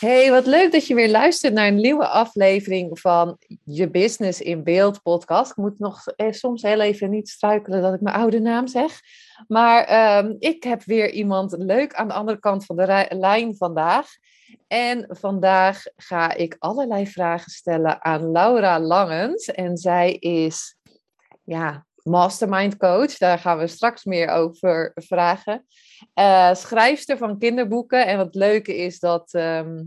Hey, wat leuk dat je weer luistert naar een nieuwe aflevering van Je Business in Beeld podcast. Ik moet nog eh, soms heel even niet struikelen dat ik mijn oude naam zeg. Maar ehm, ik heb weer iemand leuk aan de andere kant van de lijn vandaag. En vandaag ga ik allerlei vragen stellen aan Laura Langens. En zij is ja, mastermind coach. Daar gaan we straks meer over vragen. Uh, schrijfster van kinderboeken. En wat leuke is dat, ehm,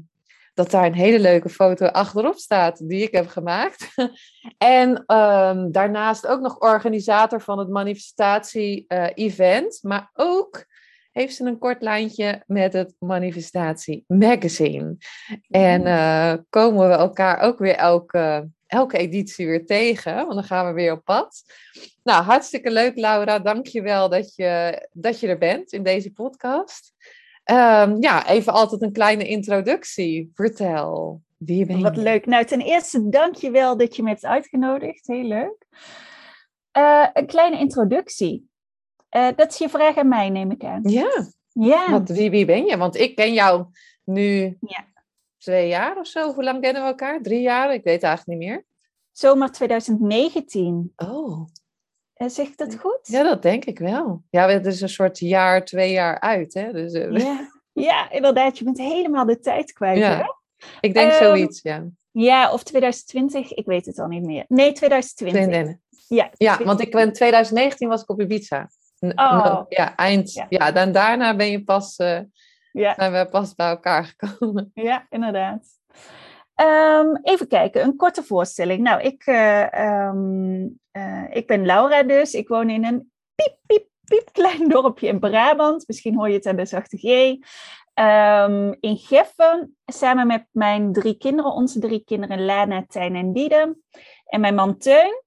dat daar een hele leuke foto achterop staat die ik heb gemaakt. en um, daarnaast ook nog organisator van het manifestatie-event. maar ook heeft ze een kort lijntje met het Manifestatie Magazine. En uh, komen we elkaar ook weer elke elke editie weer tegen, want dan gaan we weer op pad. Nou, hartstikke leuk, Laura. Dank je wel dat je, dat je er bent in deze podcast. Um, ja, even altijd een kleine introductie. Vertel, wie ben je? Wat leuk. Nou, ten eerste dank je wel dat je me hebt uitgenodigd. Heel leuk. Uh, een kleine introductie. Uh, dat is je vraag aan mij, neem ik aan. Ja. ja. Want wie, wie ben je? Want ik ken jou nu ja twee jaar of zo. Hoe lang kennen we elkaar? Drie jaar? Ik weet eigenlijk niet meer. Zomer 2019. Oh. En zeg ik dat goed? Ja, dat denk ik wel. Ja, het is een soort jaar, twee jaar uit. Hè? Dus, uh, ja. ja, inderdaad. Je bent helemaal de tijd kwijt. Ja. Hè? Ik denk um, zoiets, ja. Ja, of 2020, ik weet het al niet meer. Nee, 2020. Ja, ja, want ik in 2019 was ik op Ibiza. Oh. Ja, eind. Ja. ja, dan daarna ben je pas uh, ja. zijn we pas bij elkaar gekomen. Ja, inderdaad. Um, even kijken, een korte voorstelling. Nou, ik, uh, um, uh, ik ben Laura dus. Ik woon in een piep, piep, piep klein dorpje in Brabant. Misschien hoor je het aan de zachte G. Um, in Geffen, samen met mijn drie kinderen, onze drie kinderen Lana, Tijn en Diede. En mijn man Teun.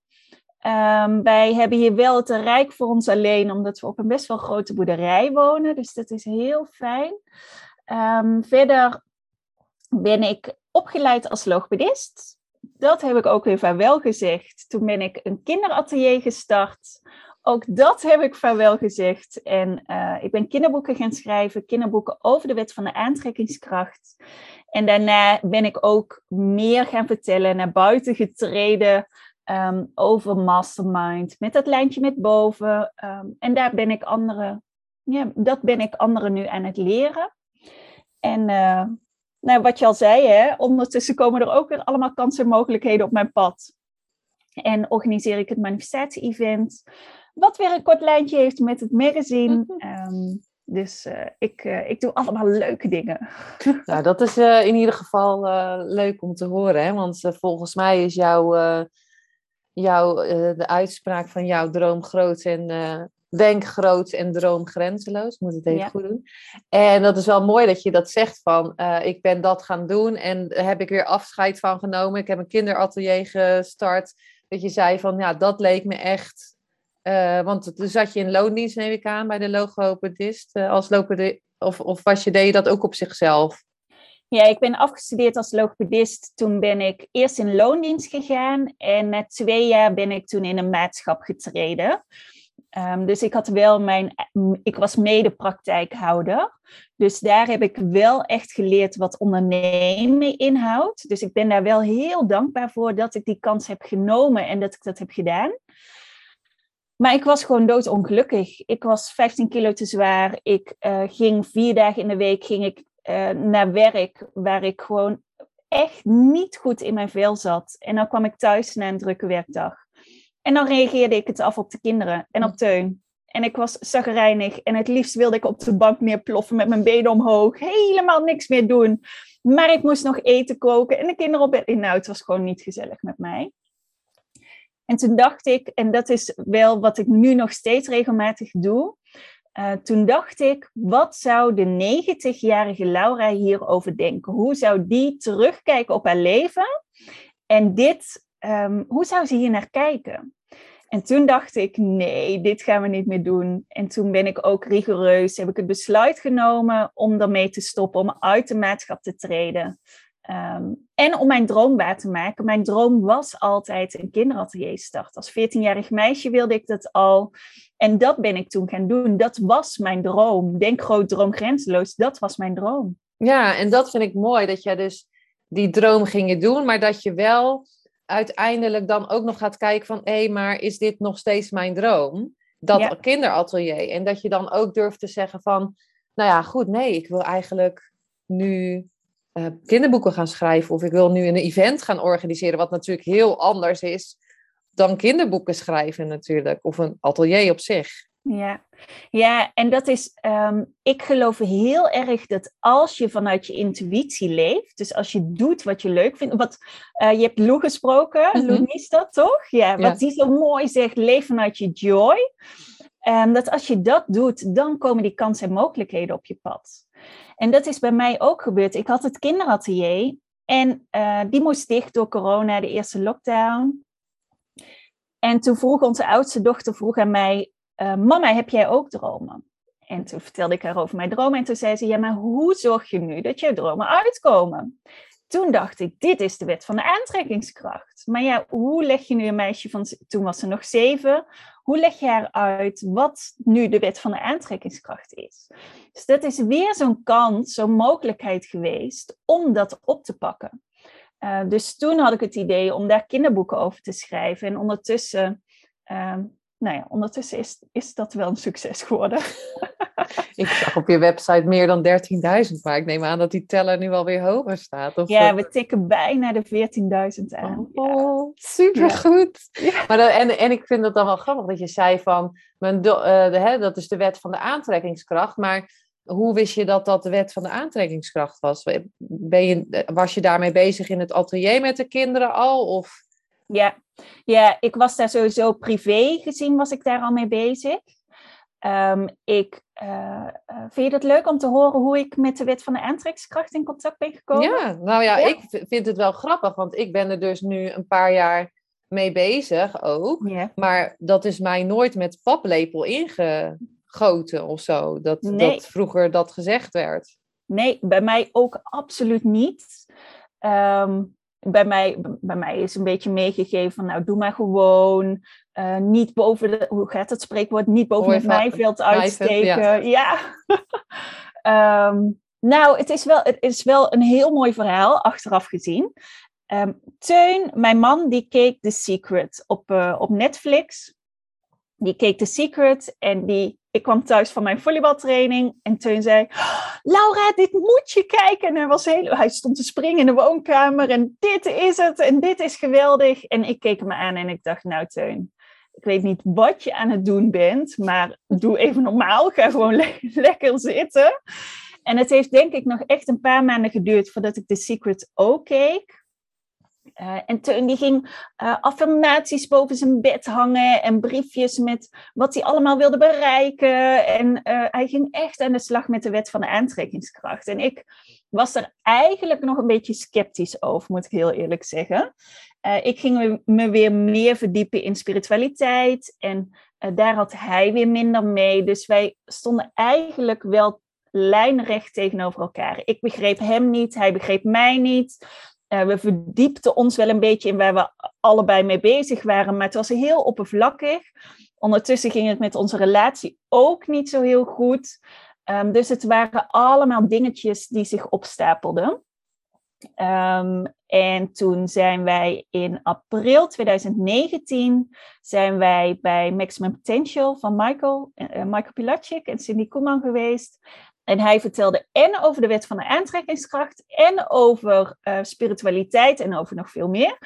Um, wij hebben hier wel het rijk voor ons alleen, omdat we op een best wel grote boerderij wonen. Dus dat is heel fijn. Um, verder ben ik opgeleid als logopedist. Dat heb ik ook weer vaarwel gezegd. Toen ben ik een kinderatelier gestart. Ook dat heb ik vaarwel gezegd. En uh, ik ben kinderboeken gaan schrijven, kinderboeken over de wet van de aantrekkingskracht. En daarna ben ik ook meer gaan vertellen, naar buiten getreden um, over mastermind, met dat lijntje met boven. Um, en daar ben ik anderen, ja, dat ben ik anderen nu aan het leren. En uh, nou, wat je al zei, hè, ondertussen komen er ook weer allemaal kansen en mogelijkheden op mijn pad. En organiseer ik het manifestatie-event, wat weer een kort lijntje heeft met het magazine. Um, dus uh, ik, uh, ik doe allemaal leuke dingen. Nou, dat is uh, in ieder geval leuk om te horen. Hè? Want volgens mij is jouw jouw, uh, de uitspraak van jouw droom groot en uh, denk groot en droom grenzeloos. Moet het even goed doen. En dat is wel mooi dat je dat zegt van uh, ik ben dat gaan doen en daar heb ik weer afscheid van genomen. Ik heb een kinderatelier gestart. Dat je zei van ja, dat leek me echt. want toen zat je in loondienst, neem ik aan, bij de logopedist. als logopedist, of, of was je, deed je dat ook op zichzelf? Ja, ik ben afgestudeerd als logopedist. Toen ben ik eerst in loondienst gegaan en na twee jaar ben ik toen in een maatschap getreden. Um, dus ik had wel mijn, ik was mede praktijkhouder. Dus daar heb ik wel echt geleerd wat ondernemen inhoudt. Dus ik ben daar wel heel dankbaar voor dat ik die kans heb genomen en dat ik dat heb gedaan. Maar ik was gewoon doodongelukkig. Ik was 15 kilo te zwaar. Ik uh, ging vier dagen in de week ging ik uh, naar werk waar ik gewoon echt niet goed in mijn vel zat. En dan kwam ik thuis na een drukke werkdag. En dan reageerde ik het af op de kinderen en op Teun. En ik was zagrijnig en het liefst wilde ik op de bank neerploffen met mijn benen omhoog. Helemaal niks meer doen. Maar ik moest nog eten koken en de kinderen op bed. Nou, het was gewoon niet gezellig met mij. En toen dacht ik, en dat is wel wat ik nu nog steeds regelmatig doe. Uh, toen dacht ik, wat zou de 90-jarige Laura hierover denken? Hoe zou die terugkijken op haar leven? En dit, um, hoe zou ze hier naar kijken? En toen dacht ik, nee, dit gaan we niet meer doen. En toen ben ik ook rigoureus, heb ik het besluit genomen om daarmee te stoppen, om uit de maatschap te treden. Um, en om mijn droom waar te maken. Mijn droom was altijd een kinderatelier starten. Als 14-jarig meisje wilde ik dat al. En dat ben ik toen gaan doen. Dat was mijn droom. Denk groot, droom grenzeloos. Dat was mijn droom. Ja, en dat vind ik mooi. Dat jij dus die droom ging doen. Maar dat je wel uiteindelijk dan ook nog gaat kijken van... Hé, maar is dit nog steeds mijn droom? Dat kinderatelier. En dat je dan ook durft te zeggen van... Nou ja, goed, nee, ik wil eigenlijk nu uh, kinderboeken gaan schrijven of ik wil nu een event gaan organiseren, wat natuurlijk heel anders is dan kinderboeken schrijven natuurlijk, of een atelier op zich. Ja, ja en dat is, um, ik geloof heel erg dat als je vanuit je intuïtie leeft, dus als je doet wat je leuk vindt, wat, uh, je hebt Lou gesproken, mm -hmm. Lou is dat toch? Ja, wat die zo mooi zegt, leef vanuit je joy. Um, dat als je dat doet, dan komen die kansen en mogelijkheden op je pad. En dat is bij mij ook gebeurd. Ik had het kinderatelier en uh, die moest dicht door corona, de eerste lockdown. En toen vroeg onze oudste dochter vroeg aan mij, uh, mama, heb jij ook dromen? En toen vertelde ik haar over mijn dromen en toen zei ze, ja, maar hoe zorg je nu dat je dromen uitkomen? Toen dacht ik, dit is de wet van de aantrekkingskracht. Maar ja, hoe leg je nu een meisje van, toen was ze nog zeven, hoe leg je haar uit wat nu de wet van de aantrekkingskracht is? Dus dat is weer zo'n kans, zo'n mogelijkheid geweest om dat op te pakken. Uh, dus toen had ik het idee om daar kinderboeken over te schrijven. En ondertussen, uh, nou ja, ondertussen is, is dat wel een succes geworden. Ik zag op je website meer dan 13.000, maar ik neem aan dat die teller nu alweer hoger staat. Of ja, we tikken bijna de 14.000 aan. Oh, ja. supergoed. Ja. Maar en, en ik vind het dan wel grappig dat je zei van, mijn do, uh, de, hè, dat is de wet van de aantrekkingskracht, maar hoe wist je dat dat de wet van de aantrekkingskracht was? Ben je, was je daarmee bezig in het atelier met de kinderen al? Of? Ja. ja, ik was daar sowieso privé gezien, was ik daar al mee bezig. Um, ik, uh, vind je het leuk om te horen hoe ik met de wet van de aantrekkingskracht in contact ben gekomen? Ja, nou ja, ja, ik vind het wel grappig, want ik ben er dus nu een paar jaar mee bezig ook. Maar dat is mij nooit met paplepel ingegoten of zo. Dat, nee. dat vroeger dat gezegd werd. Nee, bij mij ook absoluut niet. Um, bij mij, bij mij is een beetje meegegeven van nou doe maar gewoon. Uh, niet boven de, hoe gaat het spreekwoord, niet boven het mijveld uitsteken. Ja. ja. um, nou, het is, wel, het is wel een heel mooi verhaal, achteraf gezien. Um, Teun, mijn man, die keek The Secret op, uh, op Netflix. Die keek The Secret en die ik kwam thuis van mijn volleybaltraining en Teun zei: Laura, dit moet je kijken. En hij, was heel, hij stond te springen in de woonkamer en dit is het en dit is geweldig. En ik keek hem aan en ik dacht: Nou, Teun, ik weet niet wat je aan het doen bent, maar doe even normaal. Ga gewoon le lekker zitten. En het heeft denk ik nog echt een paar maanden geduurd voordat ik The Secret ook keek. Uh, en Teun die ging uh, affirmaties boven zijn bed hangen en briefjes met wat hij allemaal wilde bereiken. En uh, hij ging echt aan de slag met de wet van de aantrekkingskracht. En ik was er eigenlijk nog een beetje sceptisch over, moet ik heel eerlijk zeggen. ik ging me weer meer verdiepen in spiritualiteit en daar had hij weer minder mee. Dus wij stonden eigenlijk wel lijnrecht tegenover elkaar. Ik begreep hem niet, hij begreep mij niet. Uh, we verdiepten ons wel een beetje in waar we allebei mee bezig waren, maar het was heel oppervlakkig. Ondertussen ging het met onze relatie ook niet zo heel goed. Um, dus het waren allemaal dingetjes die zich opstapelden. Um, en toen zijn wij in april 2019 zijn wij bij Maximum Potential van Michael, uh, Michael en Cindy Koeman geweest. En hij vertelde en over de wet van de aantrekkingskracht en over uh, spiritualiteit en over nog veel meer.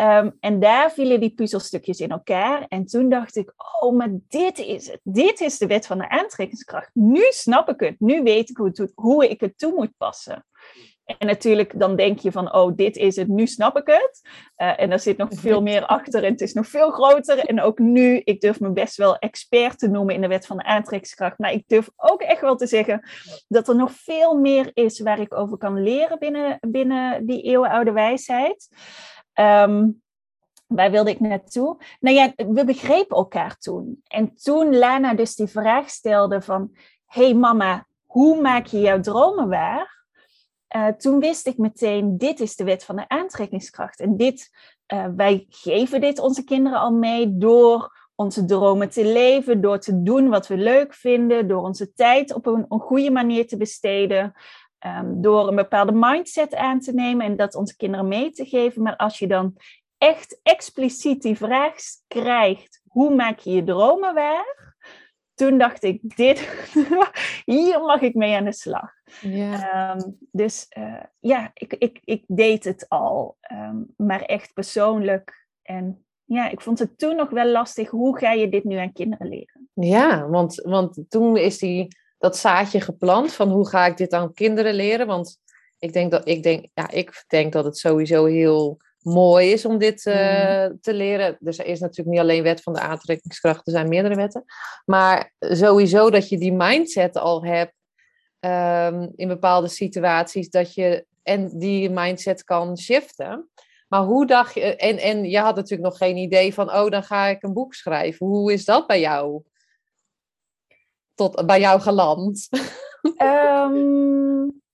Um, en daar vielen die puzzelstukjes in elkaar. En toen dacht ik, oh, maar dit is het. Dit is de wet van de aantrekkingskracht. Nu snap ik het. Nu weet ik hoe, het, hoe ik het toe moet passen. En natuurlijk, dan denk je van, oh, dit is het, nu snap ik het. Uh, en er zit nog veel meer achter en het is nog veel groter. En ook nu, ik durf me best wel expert te noemen in de wet van de aantrekkingskracht. Maar ik durf ook echt wel te zeggen dat er nog veel meer is waar ik over kan leren binnen, binnen die eeuwenoude wijsheid. Um, waar wilde ik naartoe? Nou ja, we begrepen elkaar toen. En toen Lana dus die vraag stelde van... hey mama, hoe maak je jouw dromen waar? Uh, toen wist ik meteen, dit is de wet van de aantrekkingskracht. En dit, uh, wij geven dit onze kinderen al mee door onze dromen te leven, door te doen wat we leuk vinden, door onze tijd op een, een goede manier te besteden, um, door een bepaalde mindset aan te nemen en dat onze kinderen mee te geven. Maar als je dan echt expliciet die vraag krijgt, hoe maak je je dromen waar? Toen dacht ik, dit, hier mag ik mee aan de slag. Um, dus uh, ja, ik, ik, ik deed het al, um, maar echt persoonlijk. En ja, ik vond het toen nog wel lastig. Hoe ga je dit nu aan kinderen leren? Ja, want, want toen is die, dat zaadje geplant van hoe ga ik dit aan kinderen leren? Want ik denk dat, ik denk, ja, ik denk dat het sowieso heel mooi is om dit uh, te leren. Dus er is natuurlijk niet alleen wet van de aantrekkingskracht, er zijn meerdere wetten. Maar sowieso dat je die mindset al hebt um, in bepaalde situaties, dat je en die mindset kan shiften. Maar hoe dacht je, en, en je had natuurlijk nog geen idee van, oh, dan ga ik een boek schrijven. Hoe is dat bij jou? Tot bij jou geland? Um,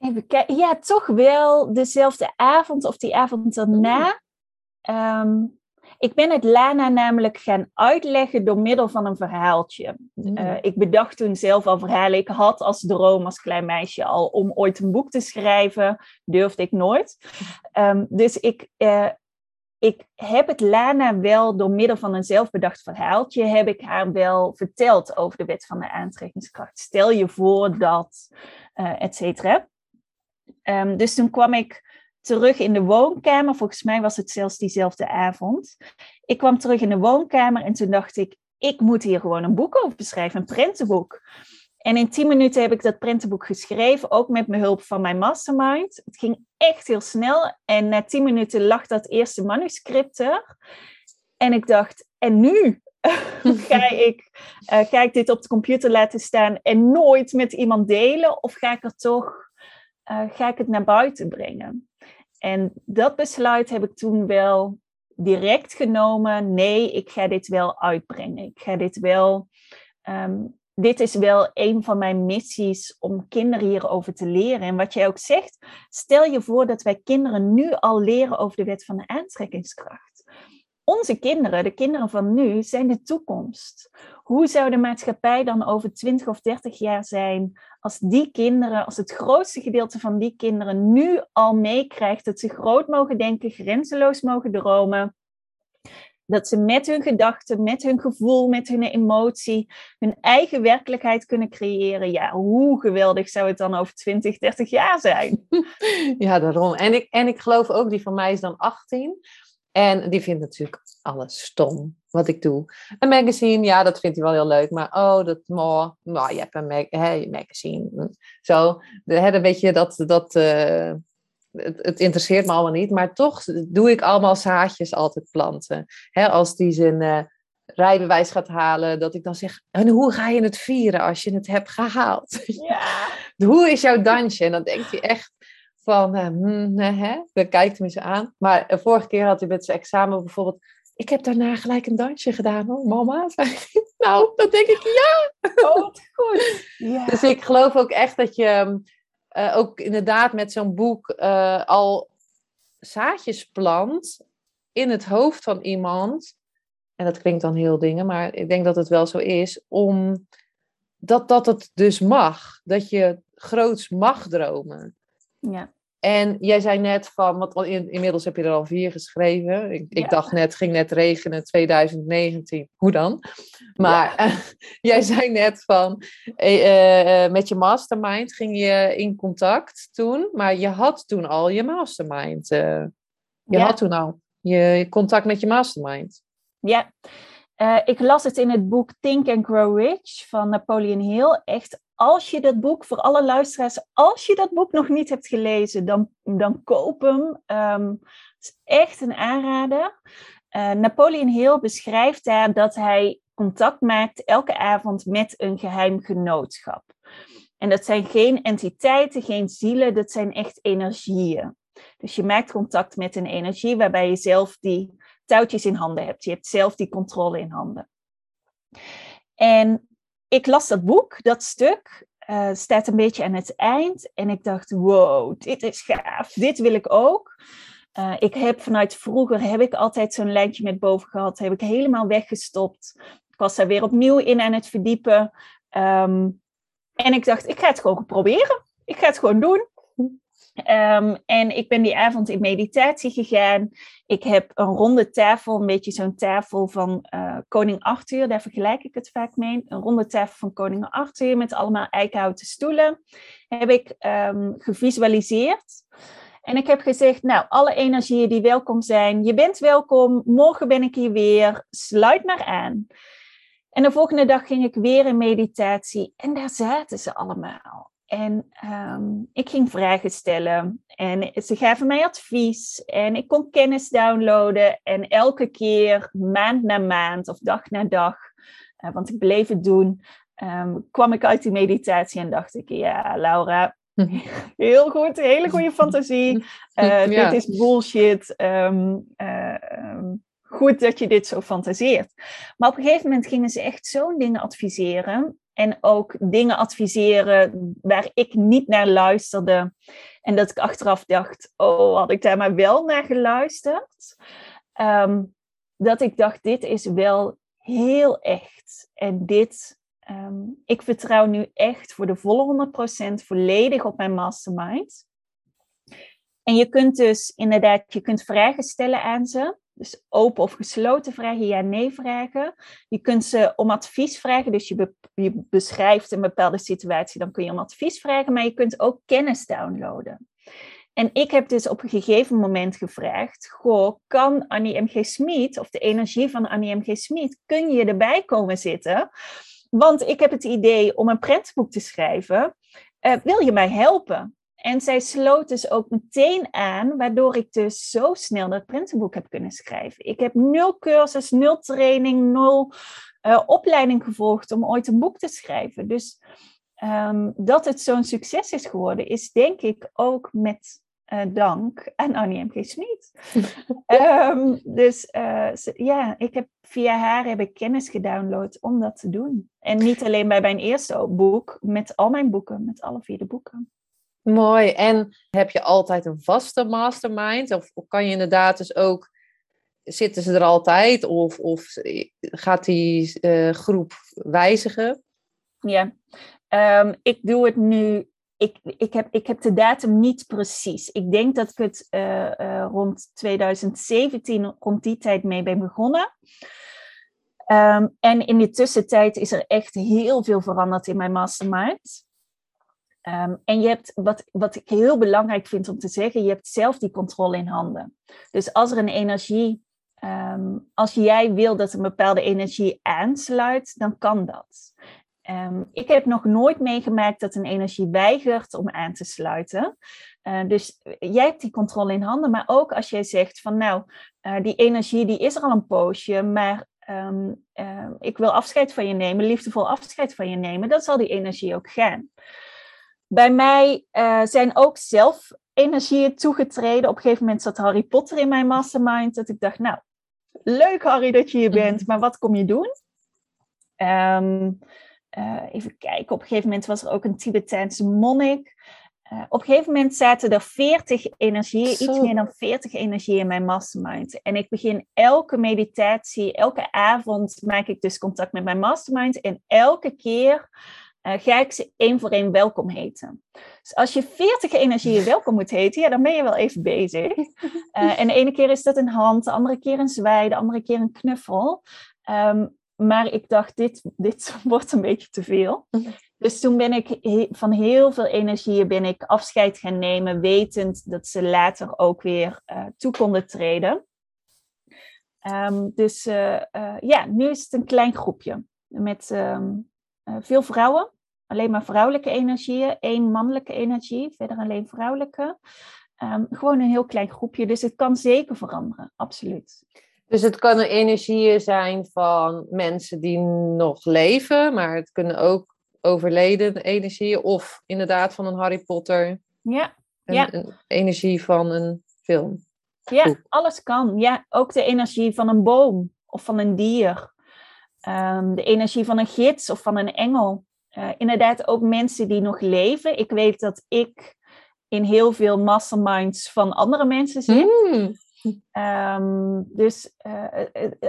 Even kijken. Ja, toch wel dezelfde avond of die avond daarna. Um, ik ben het Lana namelijk gaan uitleggen door middel van een verhaaltje. Mm. Uh, ik bedacht toen zelf al verhalen. Ik had als droom als klein meisje al om ooit een boek te schrijven. Durfde ik nooit. Um, dus ik, uh, ik heb het Lana wel door middel van een zelfbedacht verhaaltje, heb ik haar wel verteld over de wet van de aantrekkingskracht. Stel je voor dat, uh, et cetera. Um, dus toen kwam ik terug in de woonkamer. Volgens mij was het zelfs diezelfde avond. Ik kwam terug in de woonkamer en toen dacht ik, ik moet hier gewoon een boek over schrijven, een prentenboek. En in tien minuten heb ik dat prentenboek geschreven, ook met mijn hulp van mijn mastermind. Het ging echt heel snel en na tien minuten lag dat eerste manuscript er. En ik dacht, en nu? ga, ik, uh, ga ik dit op de computer laten staan en nooit met iemand delen? Of ga ik er toch uh, ga ik het naar buiten brengen? En dat besluit heb ik toen wel direct genomen. Nee, ik ga dit wel uitbrengen. Ik ga dit wel. Um, dit is wel een van mijn missies om kinderen hierover te leren. En wat jij ook zegt, stel je voor dat wij kinderen nu al leren over de wet van de aantrekkingskracht. Onze kinderen, de kinderen van nu, zijn de toekomst. Hoe zou de maatschappij dan over 20 of 30 jaar zijn als die kinderen, als het grootste gedeelte van die kinderen nu al meekrijgt dat ze groot mogen denken, grenzeloos mogen dromen, dat ze met hun gedachten, met hun gevoel, met hun emotie hun eigen werkelijkheid kunnen creëren. Ja, hoe geweldig zou het dan over 20, 30 jaar zijn? Ja, daarom. En ik, en ik geloof ook, die van mij is dan 18. En die vindt natuurlijk alles stom wat ik doe. Een magazine, ja, dat vindt hij wel heel leuk. Maar oh, dat, oh, nou, je hebt een mag magazine. Zo, hè, een beetje dat, dat uh, het, het, interesseert me allemaal niet. Maar toch doe ik allemaal zaadjes altijd planten. Hè, als die zijn uh, rijbewijs gaat halen, dat ik dan zeg, en hoe ga je het vieren als je het hebt gehaald? Ja. hoe is jouw dansje? En dan denkt hij echt, van, uh, hmm, hè, dan kijkt hij me ze aan. Maar uh, vorige keer had hij met zijn examen bijvoorbeeld, ik heb daarna gelijk een dansje gedaan hoor, mama. nou, dan denk ik, ja. Oh, goed. Dus ik geloof ook echt dat je uh, ook inderdaad met zo'n boek al zaadjes plant in het hoofd van iemand. En dat klinkt dan heel dingen, maar ik denk dat het wel zo is. Om dat, dat het dus mag. Dat je groots mag dromen. Ja. En jij zei net van, want inmiddels heb je er al vier geschreven. Ik, ik dacht net, ging net regenen 2019. Hoe dan? Maar eh, jij zei net van, eh, eh, met je mastermind ging je in contact toen. Maar je had toen al je mastermind. je had toen al je contact met je mastermind. Ja, ik las het in het boek Think and Grow Rich van Napoleon Hill. Echt als je dat boek, voor alle luisteraars, als je dat boek nog niet hebt gelezen, dan, dan koop hem. Um, het is echt een aanrader. Uh, Napoleon Hill beschrijft daar dat hij contact maakt elke avond met een geheim genootschap. En dat zijn geen entiteiten, geen zielen, dat zijn echt energieën. Dus je maakt contact met een energie waarbij je zelf die touwtjes in handen hebt. Je hebt zelf die controle in handen. En ik las dat boek, dat stuk, uh, staat een beetje aan het eind. En ik dacht, wow, dit is gaaf, dit wil ik ook. Uh, ik heb vanuit vroeger, heb ik altijd zo'n lijntje met boven gehad. Heb ik helemaal weggestopt. Ik was daar weer opnieuw in aan het verdiepen. Um, en ik dacht, ik ga het gewoon proberen. Ik ga het gewoon doen. Um, en ik ben die avond in meditatie gegaan. Ik heb een ronde tafel, een beetje zo'n tafel van uh, koning Arthur, daar vergelijk ik het vaak mee. Een ronde tafel van koning Arthur met allemaal eikenhouten stoelen. Heb ik um, gevisualiseerd. En ik heb gezegd, nou, alle energieën die welkom zijn, je bent welkom, morgen ben ik hier weer, sluit maar aan. En de volgende dag ging ik weer in meditatie en daar zaten ze allemaal. En um, ik ging vragen stellen en ze gaven mij advies en ik kon kennis downloaden. En elke keer, maand na maand of dag na dag, uh, want ik bleef het doen, um, kwam ik uit die meditatie en dacht ik, ja, Laura, heel goed, hele goede fantasie. Uh, ja. Dit is bullshit. Um, uh, goed dat je dit zo fantaseert. Maar op een gegeven moment gingen ze echt zo'n dingen adviseren. En ook dingen adviseren waar ik niet naar luisterde. En dat ik achteraf dacht, oh, had ik daar maar wel naar geluisterd? Um, dat ik dacht, dit is wel heel echt. En dit, um, ik vertrouw nu echt voor de volle 100% volledig op mijn mastermind. En je kunt dus inderdaad, je kunt vragen stellen aan ze. Dus open of gesloten vragen, ja-nee vragen. Je kunt ze om advies vragen, dus je, beschrijft een bepaalde situatie, dan kun je om advies vragen, maar je kunt ook kennis downloaden. En ik heb dus op een gegeven moment gevraagd, goh, kan Annie M.G. Smit, of de energie van Annie M.G. Smit, kun je erbij komen zitten? Want ik heb het idee om een prentenboek te schrijven. Uh, wil je mij helpen? En zij sloot dus ook meteen aan, waardoor ik dus zo snel dat printenboek heb kunnen schrijven. Ik heb nul cursus, nul training, nul uh, opleiding gevolgd om ooit een boek te schrijven. Dus um, dat het zo'n succes is geworden, is denk ik ook met uh, dank aan Annie M.G. Smit. um, dus uh, ja, ik heb, via haar heb ik kennis gedownload om dat te doen. En niet alleen bij mijn eerste boek, met al mijn boeken, met alle vier de boeken. Mooi. En heb je altijd een vaste mastermind? Of, kan je inderdaad dus ook, zitten ze er altijd? Of, of gaat die uh, groep wijzigen? Ja, um, ik doe het nu. Ik, ik, heb, ik heb de datum niet precies. Ik denk dat ik het uh, uh, rond 2017, rond die tijd mee ben begonnen. Um, en in de tussentijd is er echt heel veel veranderd in mijn mastermind. Um, en je hebt, wat, wat ik heel belangrijk vind om te zeggen, je hebt zelf die controle in handen. Dus als er een energie, um, als jij wil dat een bepaalde energie aansluit, dan kan dat. Um, ik heb nog nooit meegemaakt dat een energie weigert om aan te sluiten. Dus jij hebt die controle in handen, maar ook als jij zegt van nou, uh, die energie die is er al een poosje, maar ik wil afscheid van je nemen, liefdevol afscheid van je nemen, dan zal die energie ook gaan. Bij mij uh, zijn ook zelf energieën toegetreden. Op een gegeven moment zat Harry Potter in mijn mastermind. Dat ik dacht, nou, leuk Harry dat je hier bent, mhm. maar wat kom je doen? Um, uh, even kijken, op een gegeven moment was er ook een Tibetaanse monnik. Uh, op een gegeven moment zaten er 40 energieën, iets meer dan 40 energieën in mijn mastermind. En ik begin elke meditatie, elke avond maak ik dus contact met mijn mastermind. En elke keer uh, ga ik ze één voor één welkom heten. Dus als je 40 energieën welkom moet heten, ja, dan ben je wel even bezig. Uh, en de ene keer is dat een hand, de andere keer een zwaai, de andere keer een knuffel. Um, maar ik dacht, dit, dit wordt een beetje te veel. Dus toen ben ik van heel veel energieën ben ik afscheid gaan nemen, wetend dat ze later ook weer uh, toe konden treden. Um, dus ja, nu is het een klein groepje met um, uh, veel vrouwen. alleen maar vrouwelijke energieën, één mannelijke energie, verder alleen vrouwelijke. Ehm, gewoon een heel klein groepje, dus het kan zeker veranderen, absoluut. Dus het kunnen energieën zijn van mensen die nog leven, maar het kunnen ook overleden energieën of inderdaad van een Harry Potter. Ja, een, ja. een energie van een film. Ja, alles kan. Ja, ook de energie van een boom of van een dier. Ehm, de energie van een gids of van een engel. Uh, inderdaad, ook mensen die nog leven. Ik weet dat ik in heel veel masterminds van andere mensen zit. Mm. Um, dus uh,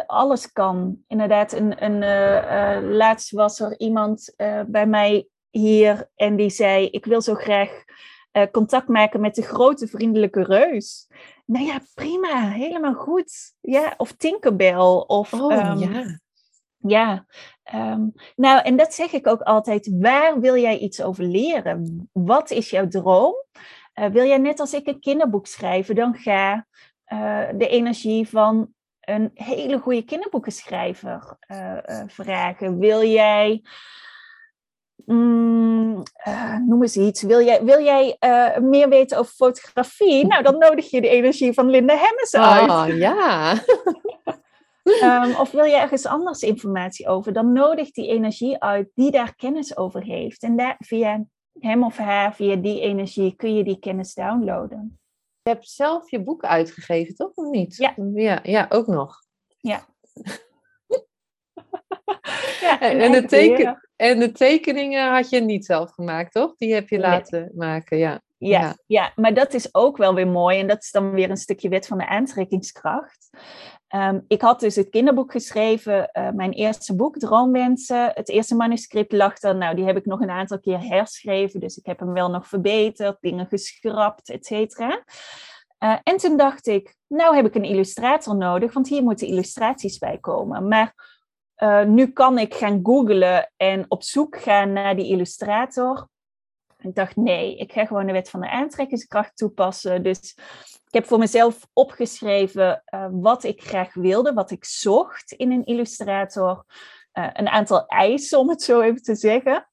alles kan. Inderdaad, een, een, uh, laatst was er iemand bij mij hier en die zei: Ik wil zo graag contact maken met de grote vriendelijke reus. Nou ja, prima, helemaal goed. Ja, of Tinkerbell. Of, oh, um, ja. Ja, um, nou en dat zeg ik ook altijd. Waar wil jij iets over leren? Wat is jouw droom? Uh, wil jij net als ik een kinderboek schrijven, dan ga uh, de energie van een hele goede kinderboekenschrijver uh, vragen. Wil jij, mm, noem eens iets, wil jij, wil jij meer weten over fotografie? Nou, dan nodig je de energie van Linda Hemmers uit. Oh, ja. Um, of wil je ergens anders informatie over, dan nodig die energie uit die daar kennis over heeft. En daar, via hem of haar, via die energie, kun je die kennis downloaden. Je hebt zelf je boek uitgegeven, toch? Of niet? Ja. Ja, ja ook nog. Ja. ja en, de teken, en de tekeningen had je niet zelf gemaakt, toch? Die heb je Nee. laten maken, ja. Ja, Ja. ja. maar dat is ook wel weer mooi. En dat is dan weer een stukje wet van de aantrekkingskracht. Ehm, ik had dus het kinderboek geschreven, eh, mijn eerste boek, Droomwensen. Het eerste manuscript lag er, nou, die heb ik nog een aantal keer herschreven. Dus ik heb hem wel nog verbeterd, dingen geschrapt, et cetera. Eh, en toen dacht ik, nou heb ik een illustrator nodig, want hier moeten illustraties bij komen. Maar eh, nu kan ik gaan googlen en op zoek gaan naar die illustrator. Ik dacht, nee, ik ga gewoon de wet van de aantrekkingskracht toepassen. Dus ik heb voor mezelf opgeschreven uh, wat ik graag wilde, wat ik zocht in een illustrator. Uh, een aantal eisen, om het zo even te zeggen.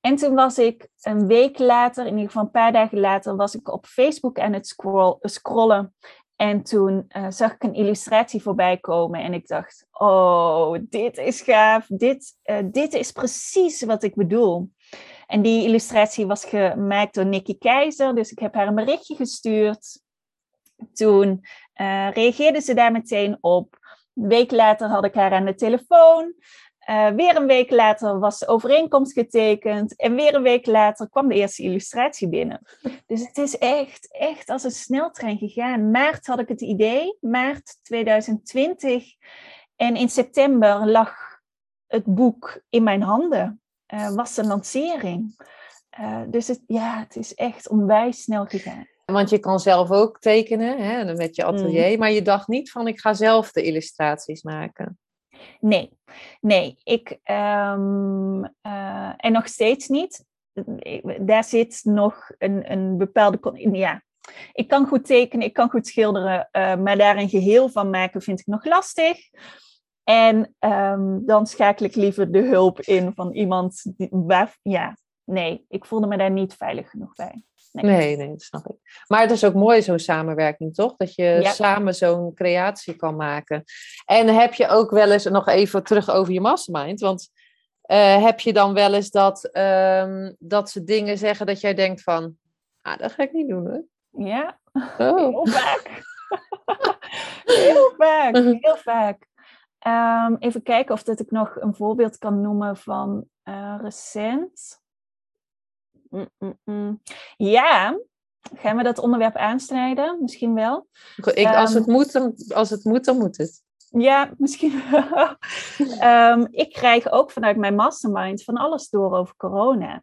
En toen was ik een week later, in ieder geval een paar dagen later, was ik op Facebook aan het scroll, scrollen. En toen uh, zag ik een illustratie voorbij komen en ik dacht, oh, dit is gaaf, dit, dit is precies wat ik bedoel. En die illustratie was gemaakt door Nikki Keizer, dus ik heb haar een berichtje gestuurd. Toen uh, reageerde ze daar meteen op. Een week later had ik haar aan de telefoon. Uh, weer een week later was de overeenkomst getekend. En weer een week later kwam de eerste illustratie binnen. Dus het is echt, echt als een sneltrein gegaan. Maart had ik het idee, maart 2020. En in september lag het boek in mijn handen. Uh, was de lancering. Uh, dus het, ja, het is echt onwijs snel gegaan. Want je kan zelf ook tekenen hè, met je atelier, mm. maar je dacht niet van ik ga zelf de illustraties maken. Nee, nee, ik um, uh, en nog steeds niet. Daar zit nog een, een bepaalde. Ja, ik kan goed tekenen, ik kan goed schilderen, uh, maar daar een geheel van maken vind ik nog lastig. En um, dan schakel ik liever de hulp in van iemand die, waar, ja, nee, ik voelde me daar niet veilig genoeg bij. Nee. nee, nee, dat snap ik. Maar het is ook mooi, zo'n samenwerking, toch? Dat je ja. samen zo'n creatie kan maken. En heb je ook wel eens, nog even terug over je mastermind, want uh, heb je dan wel eens dat, um, dat ze dingen zeggen dat jij denkt van, ah, dat ga ik niet doen, hè? Ja, oh. heel vaak. heel vaak, heel vaak. Um, even kijken of dat ik nog een voorbeeld kan noemen van uh, recent. Mm -mm -mm. Ja, gaan we dat onderwerp aansnijden? Misschien wel. Ik, als, um, het moet, dan, als het moet, dan moet het. Ja, misschien wel. um, ik krijg ook vanuit mijn mastermind van alles door over corona.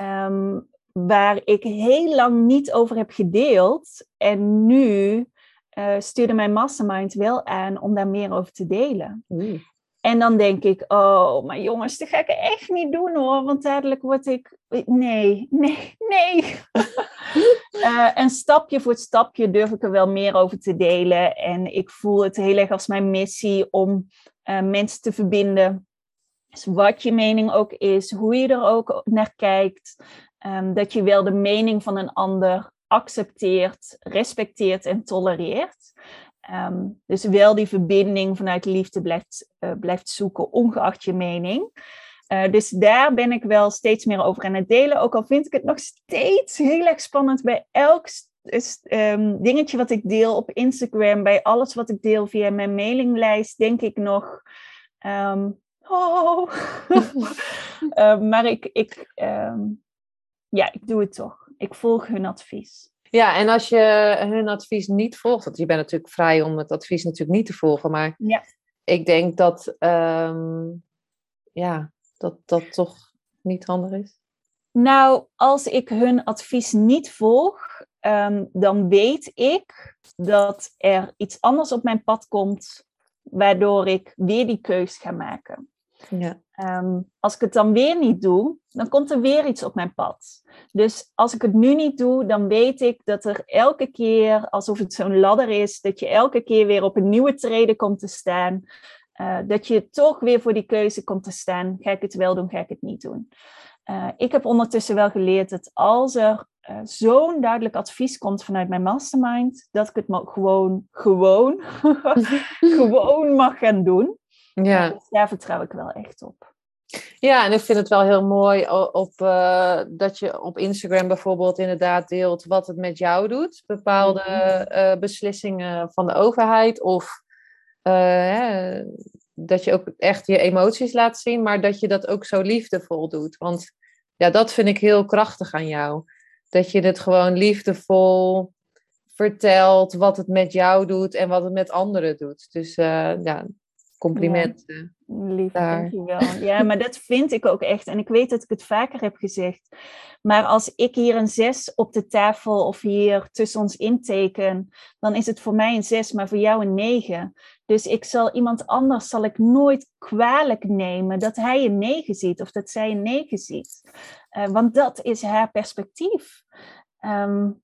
Um, waar ik heel lang niet over heb gedeeld. En nu uh, stuurde mijn mastermind wel aan om daar meer over te delen. Mm. En dan denk ik, oh, maar jongens, dat ga ik echt niet doen hoor. Want dadelijk word ik. Nee, nee, nee. uh, en stapje voor stapje durf ik er wel meer over te delen. En ik voel het heel erg als mijn missie om uh, mensen te verbinden Dus wat je mening ook is, hoe je er ook naar kijkt, ehm, dat je wel de mening van een ander accepteert, respecteert en tolereert. Ehm, dus wel die verbinding vanuit liefde blijft, uh, blijft zoeken, ongeacht je mening. Uh, dus daar ben ik wel steeds meer over aan het delen. Ook al vind ik het nog steeds heel erg spannend bij elk um, dingetje wat ik deel op Instagram, bij alles wat ik deel via mijn mailinglijst, denk ik nog. Um, oh. uh, maar ik, ik, um, ja, ik doe het toch. Ik volg hun advies. Ja, en als je hun advies niet volgt, want je bent natuurlijk vrij om het advies natuurlijk niet te volgen, maar ja. ik denk dat, um, ja, dat dat toch niet handig is. Nou, als ik hun advies niet volg, um, dan weet ik dat er iets anders op mijn pad komt, waardoor ik weer die keus ga maken. Ja. Um, als ik het dan weer niet doe, dan komt er weer iets op mijn pad. Dus als ik het nu niet doe, dan weet ik dat er elke keer, alsof het zo'n ladder is, dat je elke keer weer op een nieuwe treden komt te staan. Uh, dat je toch weer voor die keuze komt te staan. Ga ik het wel doen, ga ik het niet doen? Uh, ik heb ondertussen wel geleerd dat als er uh, zo'n duidelijk advies komt vanuit mijn mastermind, dat ik het gewoon, gewoon, gewoon mag gaan doen. Ja. Dus daar vertrouw ik wel echt op. Ja, en ik vind het wel heel mooi op, uh, dat je op Instagram bijvoorbeeld inderdaad deelt wat het met jou doet. Bepaalde uh, beslissingen van de overheid of uh, dat je ook echt je emoties laat zien, maar dat je dat ook zo liefdevol doet. Want ja, dat vind ik heel krachtig aan jou. Dat je het gewoon liefdevol vertelt wat het met jou doet en wat het met anderen doet. Dus ja, complimenten. Ja, lief, dankjewel. Ja, maar dat vind ik ook echt. En ik weet dat ik het vaker heb gezegd. Maar als ik hier een zes op de tafel of hier tussen ons inteken, dan is het voor mij een zes, maar voor jou een negen. Dus ik zal iemand anders zal ik nooit kwalijk nemen dat hij een negen ziet of dat zij een negen ziet. Uh, want dat is haar perspectief. Um,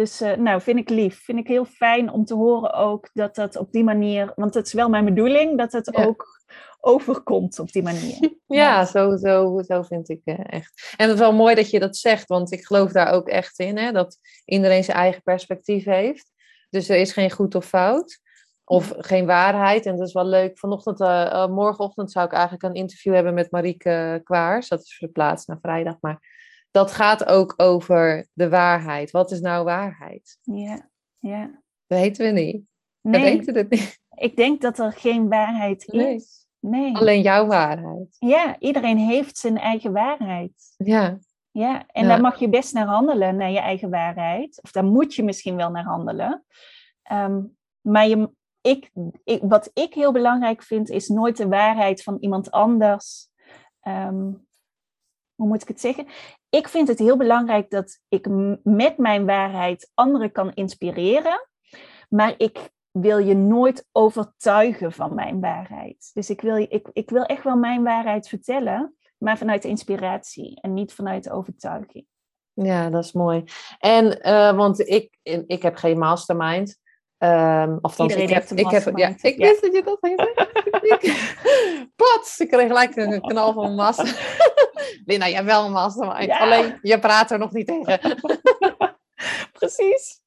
dus uh, nou, vind ik lief. Vind ik heel fijn om te horen ook dat dat op die manier, want het is wel mijn bedoeling, dat het ook overkomt op die manier. Ja, zo, zo, zo vind ik uh, echt. En het is wel mooi dat je dat zegt, want ik geloof daar ook echt in, hè, dat iedereen zijn eigen perspectief heeft. Dus er is geen goed of fout. Of geen waarheid. En dat is wel leuk. Vanochtend, uh, morgenochtend zou ik eigenlijk een interview hebben met Marieke Kwaars. Dat is verplaatst naar vrijdag. Maar dat gaat ook over de waarheid. Wat is nou waarheid? Ja, ja. Dat weten we niet. Nee, we weten het niet. Ik denk dat er geen waarheid is. Nee. Alleen jouw waarheid. Ja, iedereen heeft zijn eigen waarheid. Ja. Ja, en daar mag je best naar handelen, naar je eigen waarheid. Of daar moet je misschien wel naar handelen. Ehm, maar je, ik, ik, wat ik heel belangrijk vind, is nooit de waarheid van iemand anders. Um, hoe moet ik het zeggen? Ik vind het heel belangrijk dat ik met mijn waarheid anderen kan inspireren, maar ik wil je nooit overtuigen van mijn waarheid. Dus ik wil, ik, ik wil echt wel mijn waarheid vertellen, maar vanuit inspiratie en niet vanuit overtuiging. Ja, dat is mooi. En, uh, want ik, ik heb geen mastermind. Um, althans, ik heb, ik heb, ja, ik ja. wist dat je dat zeggen. Pats, ik kreeg gelijk een knal van mijn Lina, jij wel een mastermind. Ja. Alleen, je praat er nog niet tegen. Precies.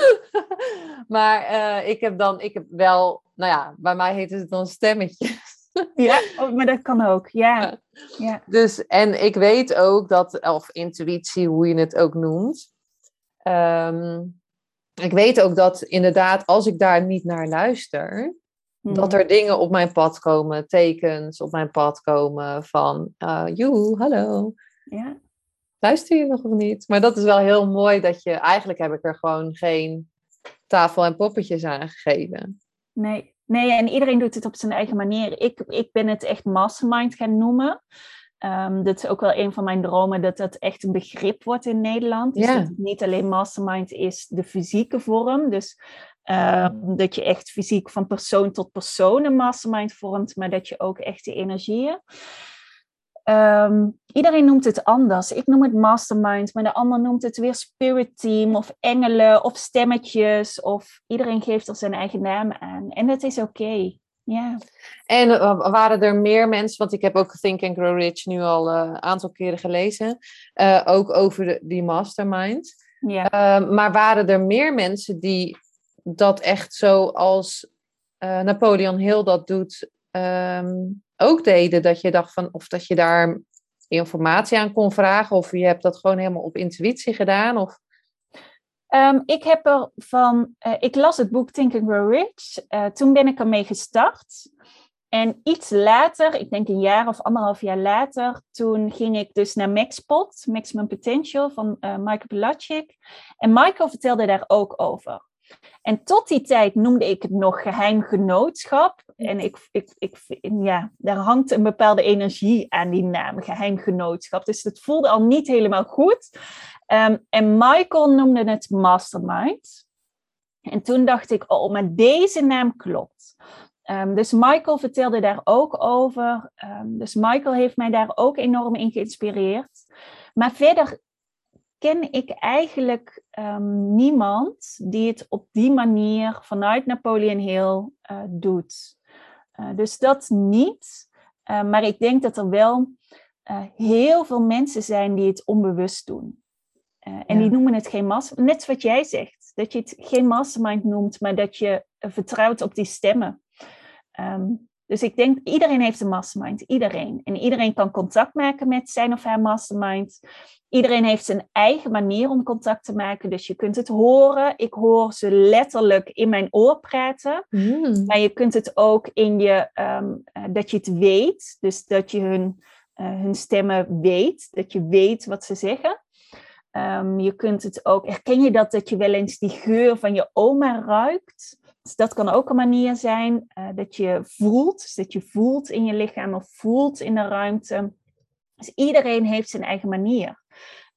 maar uh, ik heb dan, ik heb wel, nou ja, bij mij heet het dan stemmetjes. ja, oh, maar dat kan ook, ja. ja. Dus, en ik weet ook dat, of intuïtie, hoe je het ook noemt. Um, ik weet ook dat inderdaad, als ik daar niet naar luister, dat mhm. er dingen op mijn pad komen, tekens op mijn pad komen van, uh, joe, hallo. Ja. Luister je nog of niet? Maar dat is wel heel mooi dat je, eigenlijk heb ik er gewoon geen tafel en poppetjes aan gegeven. Nee, nee, en iedereen doet het op zijn eigen manier. Ik, ik ben het echt mastermind gaan noemen. Um, dat is ook wel een van mijn dromen, dat dat echt een begrip wordt in Nederland. Dus dat het niet alleen mastermind is de fysieke vorm. Dus um, dat je echt fysiek van persoon tot persoon een mastermind vormt, maar dat je ook echt de energieën. Um, iedereen noemt het anders. Ik noem het mastermind, maar de ander noemt het weer spirit team of engelen of stemmetjes. Of iedereen geeft er zijn eigen naam aan. En dat is oké. Ja. En uh, waren er meer mensen, want ik heb ook Think and Grow Rich nu al een aantal keren gelezen, ook over de, die mastermind. Ja. maar waren er meer mensen die dat echt zo als Napoleon Hill dat doet, ehm, ook deden? Dat je dacht van, of dat je daar informatie aan kon vragen, of je hebt dat gewoon helemaal op intuïtie gedaan? Of... Um, ik heb er van, uh, ik las het boek Think and Grow Rich. Uh, toen ben ik ermee gestart. En iets later, ik denk een jaar of anderhalf jaar later, toen ging ik dus naar MaxPot, Maximum Potential van Michael Pilacic. En Michael vertelde daar ook over. En tot die tijd noemde ik het nog geheim genootschap. En ik, ik, ik, ja, daar hangt een bepaalde energie aan die naam, geheim genootschap. Dus het voelde al niet helemaal goed. Um, en Michael noemde het mastermind. En toen dacht ik, oh, maar deze naam klopt. Um, dus Michael vertelde daar ook over. Um, dus Michael heeft mij daar ook enorm in geïnspireerd. Maar verder ken ik eigenlijk um, niemand die het op die manier vanuit Napoleon Hill uh, doet. Uh, dus dat niet. Uh, maar ik denk dat er wel heel veel mensen zijn die het onbewust doen. en ja. die noemen het geen mastermind. Net wat jij zegt. Dat je het geen mastermind noemt, maar dat je vertrouwt op die stemmen. Um, dus ik denk, iedereen heeft een mastermind. Iedereen. En iedereen kan contact maken met zijn of haar mastermind. Iedereen heeft zijn eigen manier om contact te maken. Dus je kunt het horen. Ik hoor ze letterlijk in mijn oor praten. Mm. Maar je kunt het ook in je, um, uh, dat je het weet. Dus dat je hun, uh, hun stemmen weet. Dat je weet wat ze zeggen. Um, je kunt het ook, herken je dat, dat je wel eens die geur van je oma ruikt? Dus dat kan ook een manier zijn uh, dat je voelt, dus dat je voelt in je lichaam of voelt in de ruimte. Dus iedereen heeft zijn eigen manier.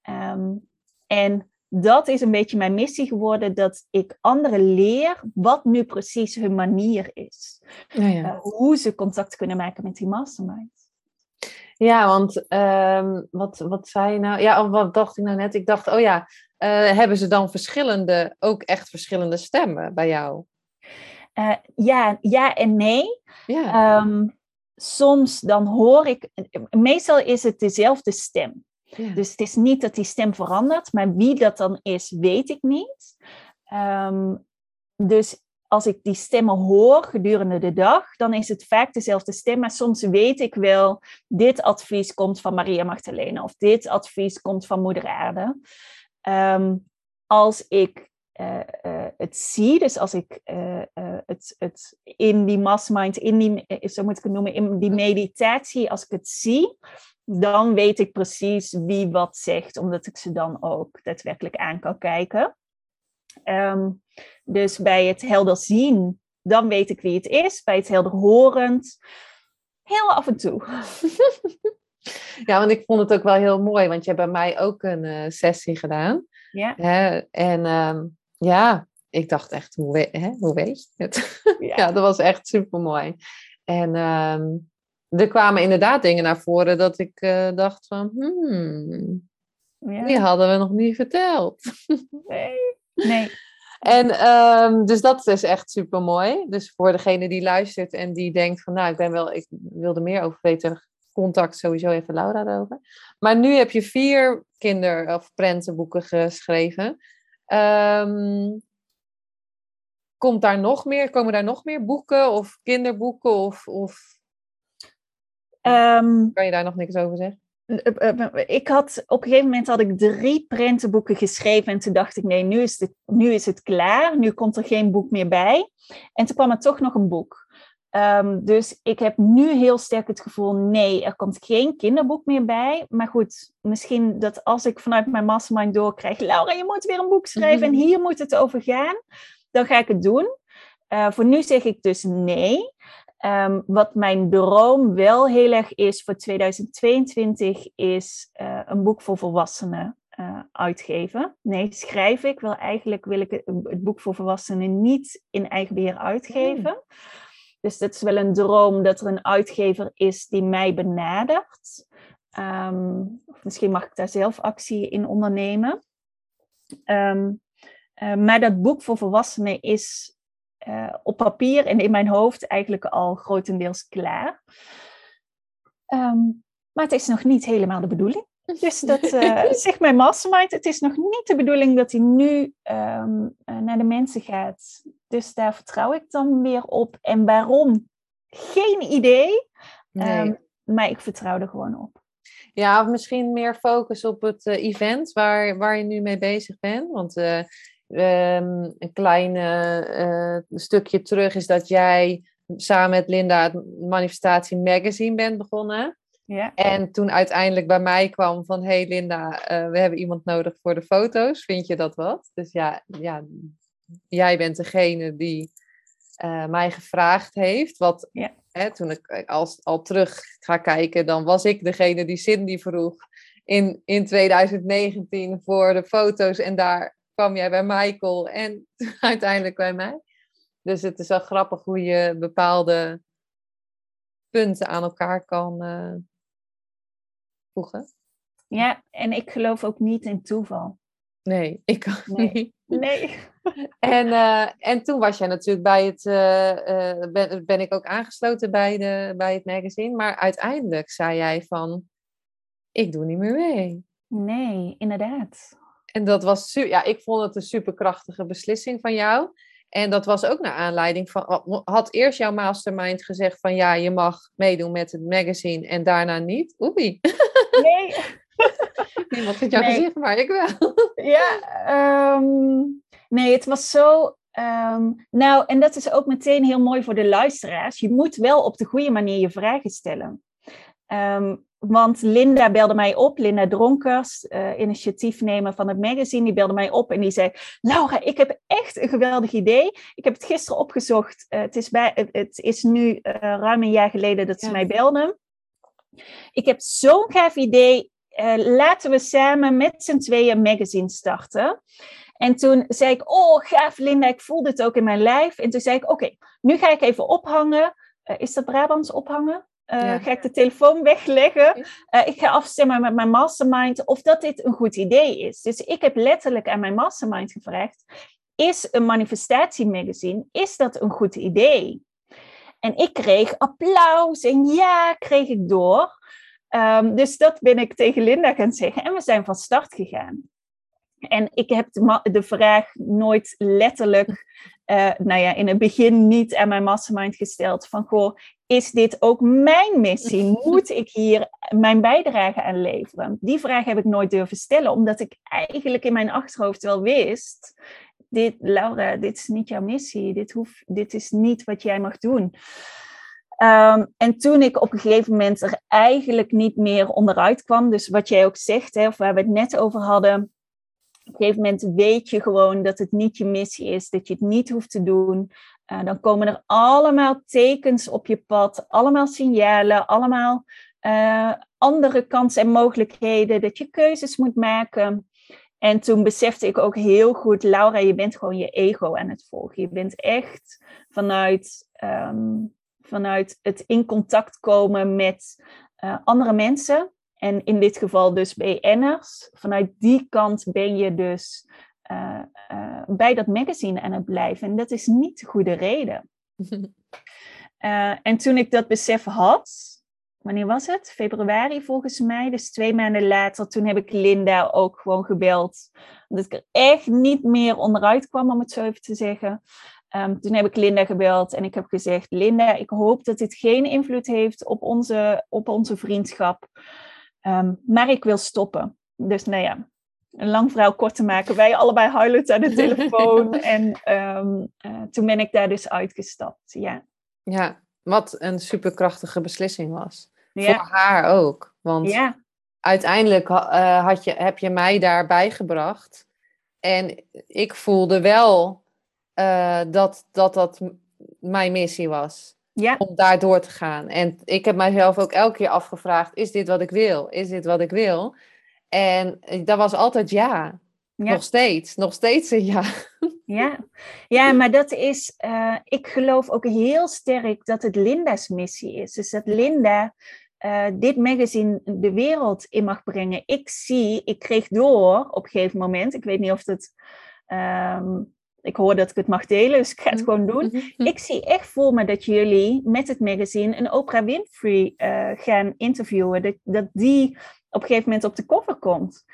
Um, en dat is een beetje mijn missie geworden, dat ik anderen leer wat nu precies hun manier is. Ja, ja. Uh, hoe ze contact kunnen maken met die mastermind. Ja, want um, wat, wat zei je nou? Ja, wat dacht ik nou net? Ik dacht, oh ja, uh, hebben ze dan verschillende, ook echt verschillende stemmen bij jou? Uh, ja, ja en nee. Ja. Um, soms dan hoor ik, meestal is het dezelfde stem. Ja. Dus het is niet dat die stem verandert, maar wie dat dan is, weet ik niet. Um, dus als ik die stemmen hoor gedurende de dag, dan is het vaak dezelfde stem. Maar soms weet ik wel, dit advies komt van Maria Magdalena of dit advies komt van Moeder Aarde. Um, als ik uh, uh, het zie, dus als ik uh, het, het in die mastermind, in die, zo moet ik het noemen, in die meditatie, als ik het zie, dan weet ik precies wie wat zegt, omdat ik ze dan ook daadwerkelijk aan kan kijken. Um, dus bij het helder zien, dan weet ik wie het is. Bij het helder horend, heel af en toe. ja, want ik vond het ook wel heel mooi, want je hebt bij mij ook een sessie gedaan. Ja. Hè? En um, ja, ik dacht echt, hoe, we, hè? hoe weet je het? Ja. ja. dat was echt super mooi. En um, er kwamen inderdaad dingen naar voren dat ik uh, dacht van, hmm, ja. die hadden we nog niet verteld. nee. nee. En um, dus dat is echt super mooi. Dus voor degene die luistert en die denkt van, nou, ik ben wel, ik wil er meer over weten, contact sowieso even Laura erover. Maar nu heb je vier kinder- of prentenboeken geschreven. Um, komt daar nog meer, komen daar nog meer boeken of kinderboeken of, of... Um, kan je daar nog niks over zeggen? Ik had op een gegeven moment had ik drie prentenboeken geschreven en toen dacht ik nee, nu is, het, nu is het klaar, nu komt er geen boek meer bij. En toen kwam er toch nog een boek. Um, dus ik heb nu heel sterk het gevoel, nee, er komt geen kinderboek meer bij. Maar goed, misschien dat als ik vanuit mijn mastermind doorkrijg, Laura, je moet weer een boek schrijven en hier moet het over gaan, dan ga ik het doen. Uh, voor nu zeg ik dus nee. Um, wat mijn droom wel heel erg is voor 2022, is uh, een boek voor volwassenen uh, uitgeven. Nee, schrijf ik. Wil eigenlijk wil ik het, het boek voor volwassenen niet in eigen beheer uitgeven. Mm. Dus dat is wel een droom dat er een uitgever is die mij benadert. Of misschien mag ik daar zelf actie in ondernemen. Um, uh, maar dat boek voor volwassenen is op papier en in mijn hoofd eigenlijk al grotendeels klaar. Ehm, maar het is nog niet helemaal de bedoeling. Dus dat uh, zegt mijn mastermind. Het is nog niet de bedoeling dat hij nu ehm, naar de mensen gaat. Dus daar vertrouw ik dan weer op. En waarom? Geen idee. Nee. maar ik vertrouw er gewoon op. Ja, of misschien meer focus op het uh, event waar, waar je nu mee bezig bent. Want uh, um, een klein stukje terug is dat jij samen met Linda het Manifestatie Magazine bent begonnen. Ja. En toen uiteindelijk bij mij kwam van, hey Linda, we hebben iemand nodig voor de foto's. Vind je dat wat? Dus ja, ja jij bent degene die mij gevraagd heeft. Wat ja hè, toen ik als, al terug ga kijken, dan was ik degene die Cindy vroeg in, in 2019 voor de foto's. En daar kwam jij bij Michael en uiteindelijk bij mij. Dus het is wel grappig hoe je bepaalde punten aan elkaar kan uh, voegen. Ja, en ik geloof ook niet in toeval. Nee, ik ook nee. niet. Nee. En, uh, en toen was jij natuurlijk bij het, uh, uh, ben, ben ik ook aangesloten bij, de, bij het magazine. Maar uiteindelijk zei jij van, ik doe niet meer mee. Nee, inderdaad. En dat was, ja, ik vond het een superkrachtige beslissing van jou. En dat was ook naar aanleiding van, had eerst jouw mastermind gezegd van, ja, je mag meedoen met het magazine en daarna niet? Oei. Nee. Niemand heeft jou nee. gezegd, maar ik wel. Ja, um, nee, het was zo. Um, nou, en dat is ook meteen heel mooi voor de luisteraars. Je moet wel op de goede manier je vragen stellen. Um, want Linda belde mij op, Linda Dronkers, uh, initiatiefnemer van het magazine, die belde mij op en die zei: Laura, ik heb echt een geweldig idee. Ik heb het gisteren opgezocht. Uh, het, is bij, het, het is nu uh, ruim een jaar geleden dat ze ja. mij belden. Ik heb zo'n gaaf idee. Uh, laten we samen met z'n tweeën een magazine starten. En toen zei ik, oh gaaf Linda, ik voel dit ook in mijn lijf. En toen zei ik, oké, okay, nu ga ik even ophangen. Uh, is dat Brabants ophangen? Uh, ja. Ga ik de telefoon wegleggen? ik ga afstemmen met mijn mastermind of dat dit een goed idee is. Dus ik heb letterlijk aan mijn mastermind gevraagd, is een manifestatiemagazine, is dat een goed idee? En ik kreeg applaus en ja, kreeg ik door. Um, dus dat ben ik tegen Linda gaan zeggen. En we zijn van start gegaan. En ik heb de, de vraag nooit letterlijk, uh, nou ja, in het begin niet aan mijn mastermind gesteld. Van, goh, is dit ook mijn missie? Moet ik hier mijn bijdrage aan leveren? Die vraag heb ik nooit durven stellen, omdat ik eigenlijk in mijn achterhoofd wel wist. Dit, Laura, dit is niet jouw missie. Dit, dit is niet wat jij mag doen. Um, en toen ik op een gegeven moment er eigenlijk niet meer onderuit kwam, dus wat jij ook zegt, hè, of waar we het net over hadden, op een gegeven moment weet je gewoon dat het niet je missie is, dat je het niet hoeft te doen. Uh, dan komen er allemaal tekens op je pad, allemaal signalen, allemaal uh, andere kansen en mogelijkheden, dat je keuzes moet maken. En toen besefte ik ook heel goed, Laura, je bent gewoon je ego aan het volgen. Je bent echt vanuit um, vanuit het in contact komen met uh, andere mensen. En in dit geval dus BN'ers. Vanuit die kant ben je dus uh, uh, bij dat magazine aan het blijven. En dat is niet de goede reden. en toen ik dat besef had, wanneer was het? Februari volgens mij, dus twee maanden later, toen heb ik Linda ook gewoon gebeld. Omdat ik er echt niet meer onderuit kwam, om het zo even te zeggen. Um, toen heb ik Linda gebeld en ik heb gezegd: Linda, ik hoop dat dit geen invloed heeft op onze, op onze vriendschap. Um, maar ik wil stoppen. Dus nou ja, een lang verhaal kort te maken. Wij allebei huilen aan de telefoon. en um, uh, toen ben ik daar dus uitgestapt. Ja, ja wat een superkrachtige beslissing was. Ja. Voor haar ook. Want ja. uiteindelijk uh, had je, heb je mij daarbij gebracht. En ik voelde wel uh, dat, dat dat mijn missie was. Ja. Om daar door te gaan. En ik heb mijzelf ook elke keer afgevraagd: is dit wat ik wil? Is dit wat ik wil? En dat was altijd ja. ja. Nog steeds. Nog steeds een ja. Ja, ja maar dat is, uh, ik geloof ook heel sterk dat het Linda's missie is. Dus dat Linda uh, dit magazine de wereld in mag brengen. Ik zie, ik kreeg door op een gegeven moment, ik weet niet of het um, ik hoor dat ik het mag delen, dus ik ga het Mhm. gewoon doen. Mhm. Ik zie echt voor me dat jullie met het magazine een Oprah Winfrey eh, gaan interviewen. Dat, dat die op een gegeven moment op de cover komt.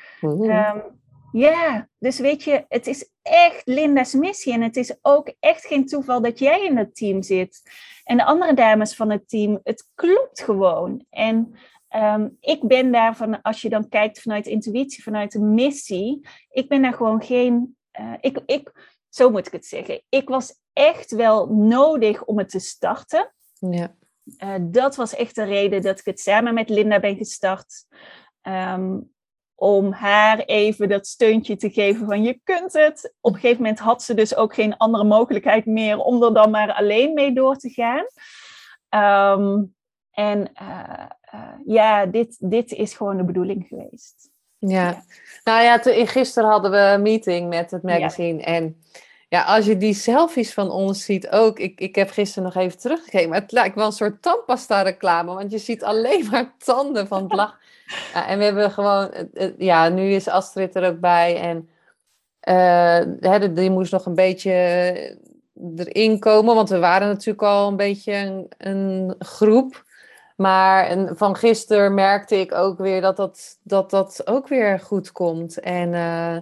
Ja, dus weet je, het is echt Linda's missie. En het is ook echt geen toeval dat jij in dat team zit. En de andere dames van het team, het klopt gewoon. En ehm, ik ben daar van, als je dan kijkt vanuit intuïtie, vanuit de missie, ik ben daar gewoon geen. eh, ik, ik, zo moet ik het zeggen. Ik was echt wel nodig om het te starten. ja. Eh, dat was echt de reden dat ik het samen met Linda ben gestart. Ehm, om haar even dat steuntje te geven van je kunt het. Op een gegeven moment had ze dus ook geen andere mogelijkheid meer om er dan maar alleen mee door te gaan. Ehm, en eh, eh, ja, dit, dit is gewoon de bedoeling geweest. Ja. Nou ja, toen- gisteren hadden we een meeting met het magazine. En ja, als je die selfies van ons ziet ook. Ik, ik heb gisteren nog even teruggekeken. Maar het lijkt wel een soort tandpasta reclame. Want je ziet alleen maar tanden van het lachen. Ja, en we hebben gewoon... Ja, nu is Astrid er ook bij. En eh, die- moest nog een beetje erin komen. Want we waren natuurlijk al een beetje een, een groep. Maar en van gisteren merkte ik ook weer dat dat, dat, dat ook weer goed komt. En eh,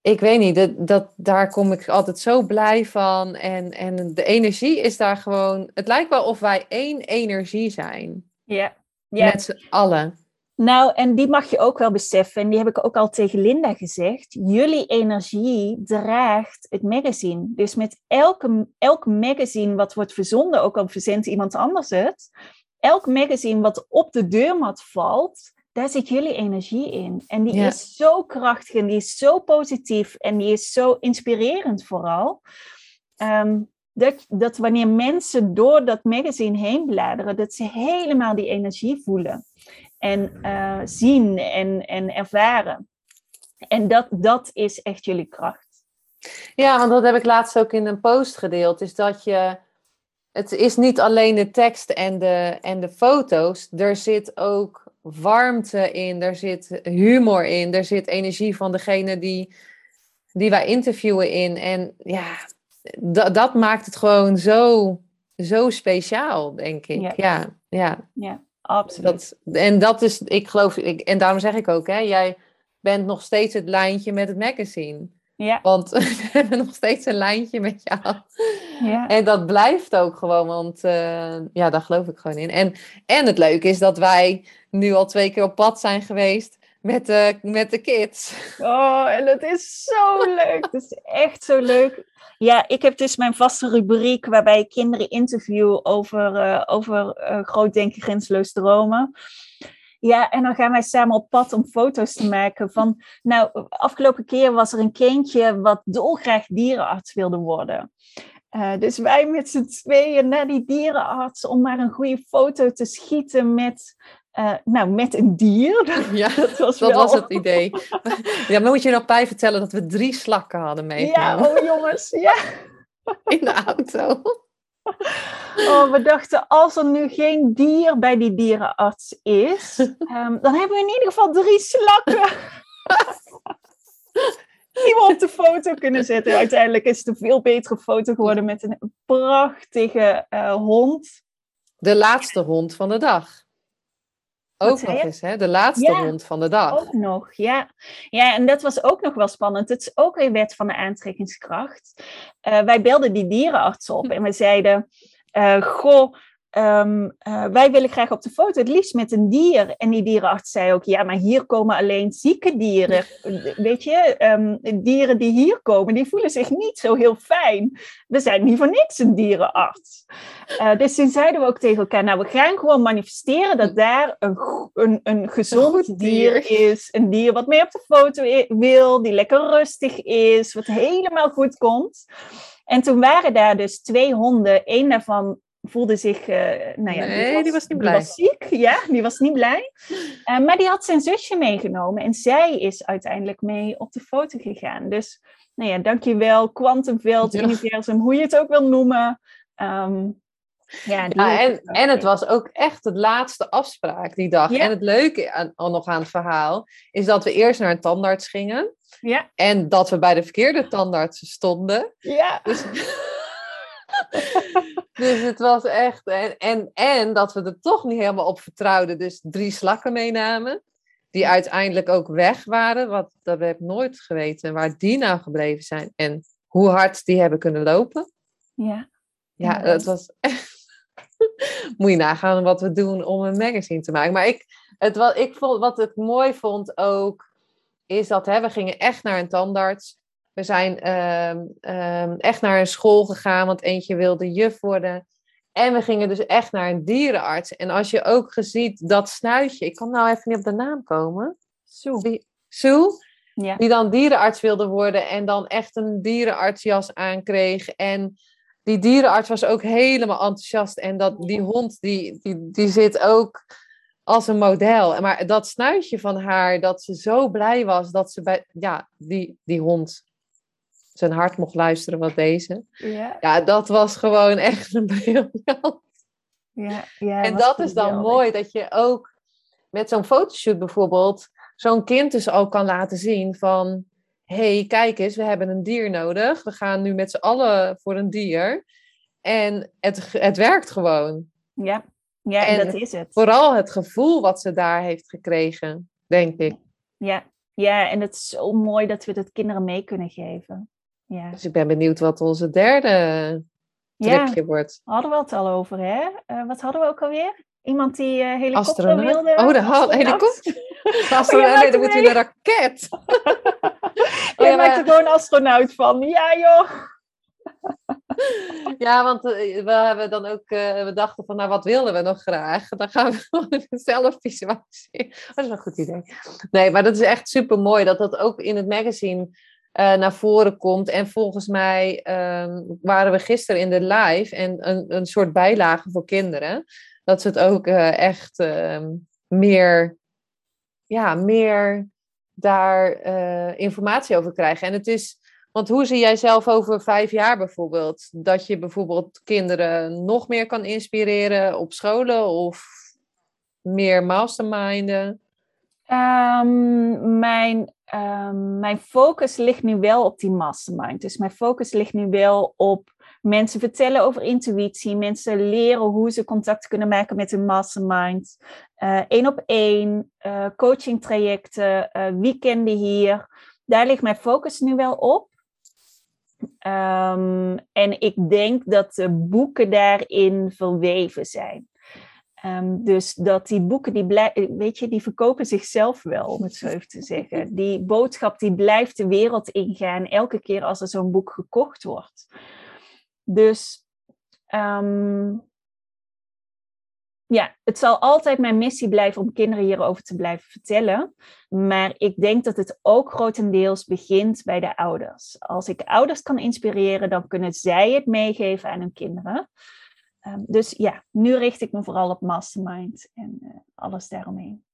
ik weet niet, dat, dat, daar kom ik altijd zo blij van. En, en de energie is daar gewoon. Het lijkt wel of wij één energie zijn. Ja. ja. Met z'n allen. Nou, en die mag je ook wel beseffen. En die heb ik ook al tegen Linda gezegd. Jullie energie draagt het magazine. Dus met elke, elk magazine wat wordt verzonden, ook al verzendt iemand anders het. Elk magazine wat op de deurmat valt, daar zit jullie energie in. En die Ja. is zo krachtig en die is zo positief en die is zo inspirerend vooral. Ehm, dat, dat wanneer mensen door dat magazine heen bladeren, dat ze helemaal die energie voelen en eh, zien en, en ervaren. En dat, dat is echt jullie kracht. Ja, want dat heb ik laatst ook in een post gedeeld. Is dat je. Het is niet alleen de tekst en de, en de foto's. Er zit ook warmte in. Er zit humor in. Er zit energie van degene die, die wij interviewen in. En ja, dat, dat maakt het gewoon zo, zo speciaal, denk ik. Ja. Ja, ja. Ja, absoluut. Dat, en dat is, ik geloof, ik, en daarom zeg ik ook, hè, jij bent nog steeds het lijntje met het magazine. ja, Want we hebben nog steeds een lijntje met jou. ja. En dat blijft ook gewoon, want eh, ja, daar geloof ik gewoon in. En, en het leuke is dat wij nu al twee keer op pad zijn geweest met de, met de kids. Oh, en dat is zo leuk. Dat is echt zo leuk. Ja, ik heb dus mijn vaste rubriek waarbij ik kinderen interview over, eh, over grenzeloos dromen. Ja, en dan gaan wij samen op pad om foto's te maken van... Nou, afgelopen keer was er een kindje wat dolgraag dierenarts wilde worden. Eh, dus wij met z'n tweeën naar die dierenarts om maar een goede foto te schieten met, eh, nou, met een dier. Ja, Dat was, dat wel... was het idee. Ja, maar moet je nog bij vertellen dat we drie slakken hadden Ja, meegenomen oh jongens, ja. in de auto. Oh, we dachten, als er nu geen dier bij die dierenarts is, ehm, dan hebben we in ieder geval drie slakken. Die we op de foto kunnen zetten. Uiteindelijk is het een veel betere foto geworden met een prachtige eh, hond. De laatste hond van de dag. Ook nog eens, hè? De laatste Ja. hond van de dag. Ook nog, ja. Ja, en dat was ook nog wel spannend. Het is ook weer wet van de aantrekkingskracht. Eh, wij belden die dierenarts op en we zeiden... eh, goh, ehm, eh, wij willen graag op de foto, het liefst met een dier. En die dierenarts zei ook, ja, maar hier komen alleen zieke dieren. Weet je, ehm, dieren die hier komen, die voelen zich niet zo heel fijn. We zijn niet voor niks een dierenarts. Eh, dus toen zeiden we ook tegen elkaar, nou, we gaan gewoon manifesteren dat daar een, een, een gezond dier. dier. is. Een dier wat mee op de foto wil, die lekker rustig is, wat helemaal goed komt. En toen waren daar dus twee honden. Eén daarvan voelde zich, eh, nou ja, Nee, die was niet die blij. was ziek, ja, die was niet blij. Eh, maar die had zijn zusje meegenomen en zij is uiteindelijk mee op de foto gegaan. Dus, nou ja, dankjewel, kwantumveld, Ja. universum, hoe je het ook wil noemen. Ehm, Ja, die en, het en het was ook echt de laatste afspraak die dag. Ja. En het leuke aan, al nog aan het verhaal is dat we eerst naar een tandarts gingen. Ja, En dat we bij de verkeerde tandarts stonden. ja. Dus, dus het was echt. En, en, en dat we er toch niet helemaal op vertrouwden. Dus drie slakken meenamen. Die uiteindelijk ook weg waren. Want dat heb ik nooit geweten waar die nou gebleven zijn. En hoe hard die hebben kunnen lopen. ja. Ja, het was echt. Moet je nagaan wat we doen om een magazine te maken. Maar ik, het, wat, ik vond, wat ik mooi vond ook, is dat hè, we gingen echt naar een tandarts. We zijn ehm, ehm, echt naar een school gegaan, want eentje wilde juf worden. En we gingen dus echt naar een dierenarts. En als je ook geziet dat snuitje, ik kan nou even niet op de naam komen. Zo. Die, Sue, Ja. die dan dierenarts wilde worden en dan echt een dierenartsjas aankreeg. En die dierenarts was ook helemaal enthousiast. En dat, die hond, die, die, die zit ook als een model. Maar dat snuitje van haar, dat ze zo blij was dat ze bij ja, die, die hond zijn hart mocht luisteren wat deze. Ja, Ja, dat was gewoon echt een briljant. ja, ja. En dat is dan mooi dat je ook met zo'n fotoshoot bijvoorbeeld zo'n kind dus ook kan laten zien van hey, kijk eens, we hebben een dier nodig. We gaan nu met z'n allen voor een dier. En het, het werkt gewoon. Ja, ja En dat is het. Vooral het gevoel wat ze daar heeft gekregen, denk ik. Ja. ja, en het is zo mooi dat we dat kinderen mee kunnen geven. Ja, Dus ik ben benieuwd wat onze derde ja tripje wordt. hadden we het al over, hè? Eh, wat hadden we ook alweer? Iemand die eh helikopter Astronaut? wilde. Oh, de helikopter? Oh, Astronaut, nee, dan moet mee. een raket. Jij ja, maakt er gewoon een astronaut van. Ja, joh. Ja, want eh, we hebben dan ook, eh, we dachten van, nou, wat wilden we nog graag? Dan gaan we zelf visualiseren. Dat is wel een goed idee. Nee, maar dat is echt super mooi dat dat ook in het magazine eh, naar voren komt. En volgens mij ehm, waren we gisteren in de live en een, een soort bijlage voor kinderen. Dat ze het ook eh, echt ehm, meer, ja, meer daar eh, informatie over krijgen. En het is, want hoe zie jij zelf over vijf jaar bijvoorbeeld? Dat je bijvoorbeeld kinderen nog meer kan inspireren op scholen of meer masterminden? Ehm, mijn, ehm, mijn focus ligt nu wel op die mastermind. Dus mijn focus ligt nu wel op mensen vertellen over intuïtie, mensen leren hoe ze contact kunnen maken met hun mastermind. Eén op één, eh, coaching trajecten, eh, weekenden hier. Daar ligt mijn focus nu wel op. Ehm, en ik denk dat de boeken daarin verweven zijn. Ehm, dus dat die boeken, die, blij- weet je, die verkopen zichzelf wel, om het zo even te zeggen. Die boodschap die blijft de wereld ingaan elke keer als er zo'n boek gekocht wordt. Dus ehm, ja, het zal altijd mijn missie blijven om kinderen hierover te blijven vertellen. Maar ik denk dat het ook grotendeels begint bij de ouders. Als ik ouders kan inspireren, dan kunnen zij het meegeven aan hun kinderen. Um, dus ja, nu richt ik me vooral op mastermind en uh, alles daaromheen.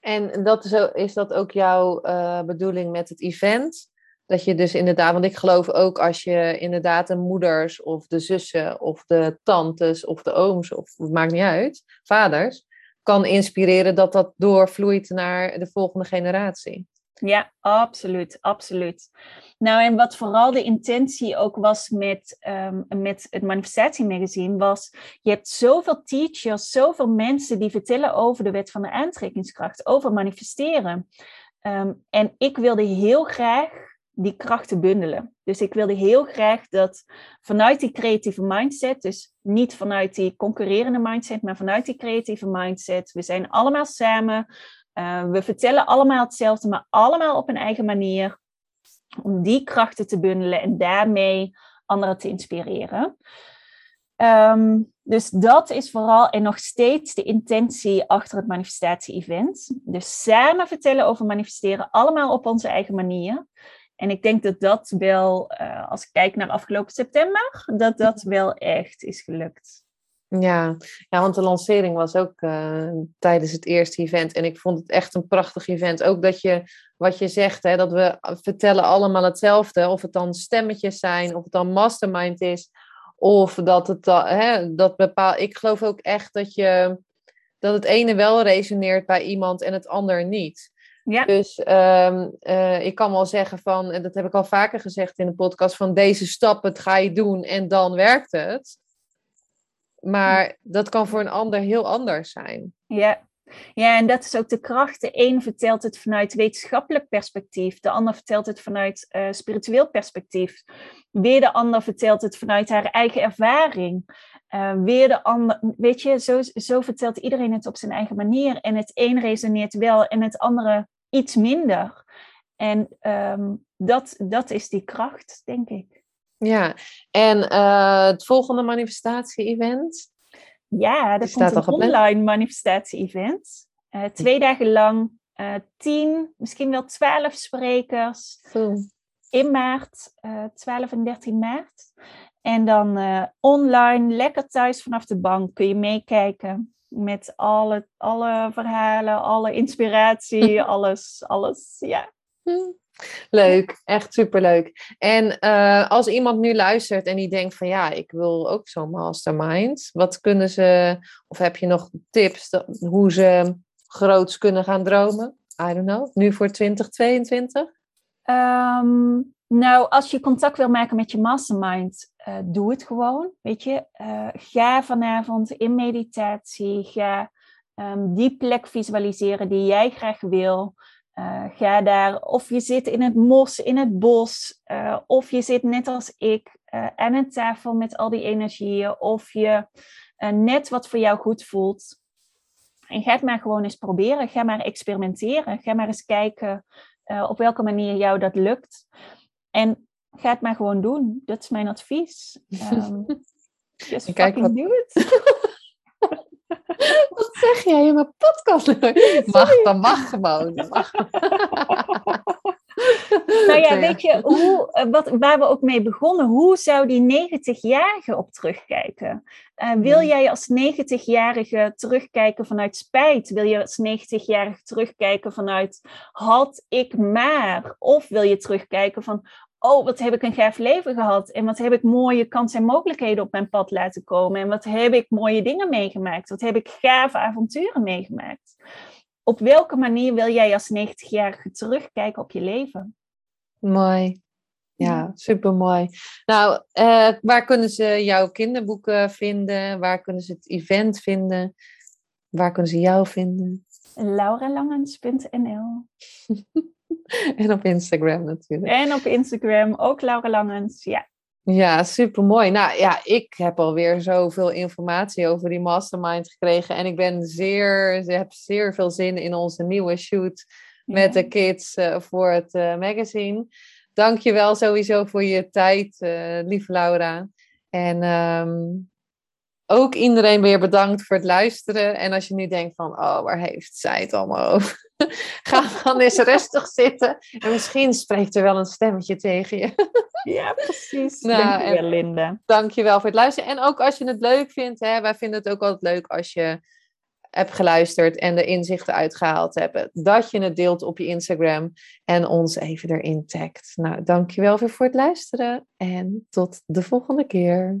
En dat is, is dat ook jouw uh, bedoeling met het event? Dat je dus inderdaad, want ik geloof ook als je inderdaad de moeders of de zussen of de tantes of de ooms of het maakt niet uit, vaders, kan inspireren dat dat doorvloeit naar de volgende generatie. Ja, absoluut, absoluut. Nou, en wat vooral de intentie ook was met, um, met het manifestatiemagazine, was je hebt zoveel teachers, zoveel mensen die vertellen over de wet van de aantrekkingskracht, over manifesteren. Um, en ik wilde heel graag die krachten bundelen. Dus ik wilde heel graag dat vanuit die creatieve mindset, dus niet vanuit die concurrerende mindset, maar vanuit die creatieve mindset, we zijn allemaal samen, uh, we vertellen allemaal hetzelfde, maar allemaal op een eigen manier, om die krachten te bundelen en daarmee anderen te inspireren. Um, dus dat is vooral en nog steeds de intentie achter het manifestatie-event. Dus samen vertellen over manifesteren, allemaal op onze eigen manier. En ik denk dat dat wel, uh, als ik kijk naar afgelopen september, dat dat wel echt is gelukt. Ja, ja want de lancering was ook uh, tijdens het eerste event. En ik vond het echt een prachtig event. Ook dat je, wat je zegt, hè, dat we vertellen allemaal hetzelfde. Of het dan stemmetjes zijn, of het dan mastermind is. Of dat het hè, dat bepaal. Ik geloof ook echt dat je dat het ene wel resoneert bij iemand en het ander niet. Ja. Dus ehm, eh, ik kan wel zeggen van, en dat heb ik al vaker gezegd in de podcast, van deze stap, het ga je doen en dan werkt het. Maar dat kan voor een ander heel anders zijn. Ja. ja, en dat is ook de kracht. De een vertelt het vanuit wetenschappelijk perspectief, de ander vertelt het vanuit uh, spiritueel perspectief. Weer de ander vertelt het vanuit haar eigen ervaring. Uh, weer de ander, weet je, zo, zo vertelt iedereen het op zijn eigen manier. En het een resoneert wel en het andere iets minder. En um, dat, dat is die kracht, denk ik. Ja, en uh, het volgende manifestatie-event? Ja, dat komt een online manifestatie-event. Uh, twee dagen lang, uh, tien, misschien wel twaalf sprekers. In maart, 12 en 13 maart. En dan online, lekker thuis vanaf de bank, kun je meekijken met alle, alle verhalen, alle inspiratie, alles, alles, ja. Leuk, echt superleuk. En uh, als iemand nu luistert en die denkt van ja, ik wil ook zo'n mastermind. Wat kunnen ze, of heb je nog tips hoe ze groots kunnen gaan dromen? I don't know, nu voor 2022? Um, ehm, nou, als je contact wil maken met je mastermind, uh, doe het gewoon. Weet je, uh, ga vanavond in meditatie, ga um, die plek visualiseren die jij graag wil. Uh, ga daar, of je zit in het mos, in het bos, of je zit net als ik aan een tafel met al die energieën, of je net wat voor jou goed voelt. En ga het maar gewoon eens proberen. Ga maar experimenteren. Ga maar eens kijken op welke manier jou dat lukt. En ga het maar gewoon doen. Dat is mijn advies. Um, just Kijk, fucking wat... do it. wat zeg jij in mijn podcast? Mag, dan mag gewoon. Mag. nou ja, weet je, hoe, eh, wat, waar we ook mee begonnen, hoe zou die 90-jarige op terugkijken? Uh, wil jij als 90-jarige terugkijken vanuit spijt? Wil je als 90-jarige terugkijken vanuit had ik maar? Of wil je terugkijken van, oh, wat heb ik een gaaf leven gehad. En wat heb ik mooie kansen en mogelijkheden op mijn pad laten komen. En wat heb ik mooie dingen meegemaakt. Wat heb ik gave avonturen meegemaakt. Op welke manier wil jij als 90-jarige terugkijken op je leven? Mooi. Ja, super mooi. Nou, uh, waar kunnen ze jouw kinderboeken vinden? Waar kunnen ze het event vinden? Waar kunnen ze jou vinden? lauralangens.nl En op Instagram natuurlijk. En op Instagram ook Laura Langens, ja. Ja, super mooi. Nou ja, ik heb alweer zoveel informatie over die mastermind gekregen. En ik ben zeer, ze heb zeer veel zin in onze nieuwe shoot met de kids uh, voor het uh, magazine. Dank je wel sowieso voor je tijd, uh, lieve Laura. En um, ook iedereen weer bedankt voor het luisteren. En als je nu denkt van, oh, waar heeft zij het allemaal over? Ga dan eens rustig zitten. En misschien spreekt er wel een stemmetje tegen je. Ja, precies. Nou, Dankjewel, Linda. Dankjewel voor het luisteren. En ook als je het leuk vindt, hè, wij vinden het ook altijd leuk als je hebt geluisterd en de inzichten uitgehaald hebt, dat je het deelt op je Instagram en ons even erin tagt. Nou, dankjewel weer voor het luisteren en tot de volgende keer.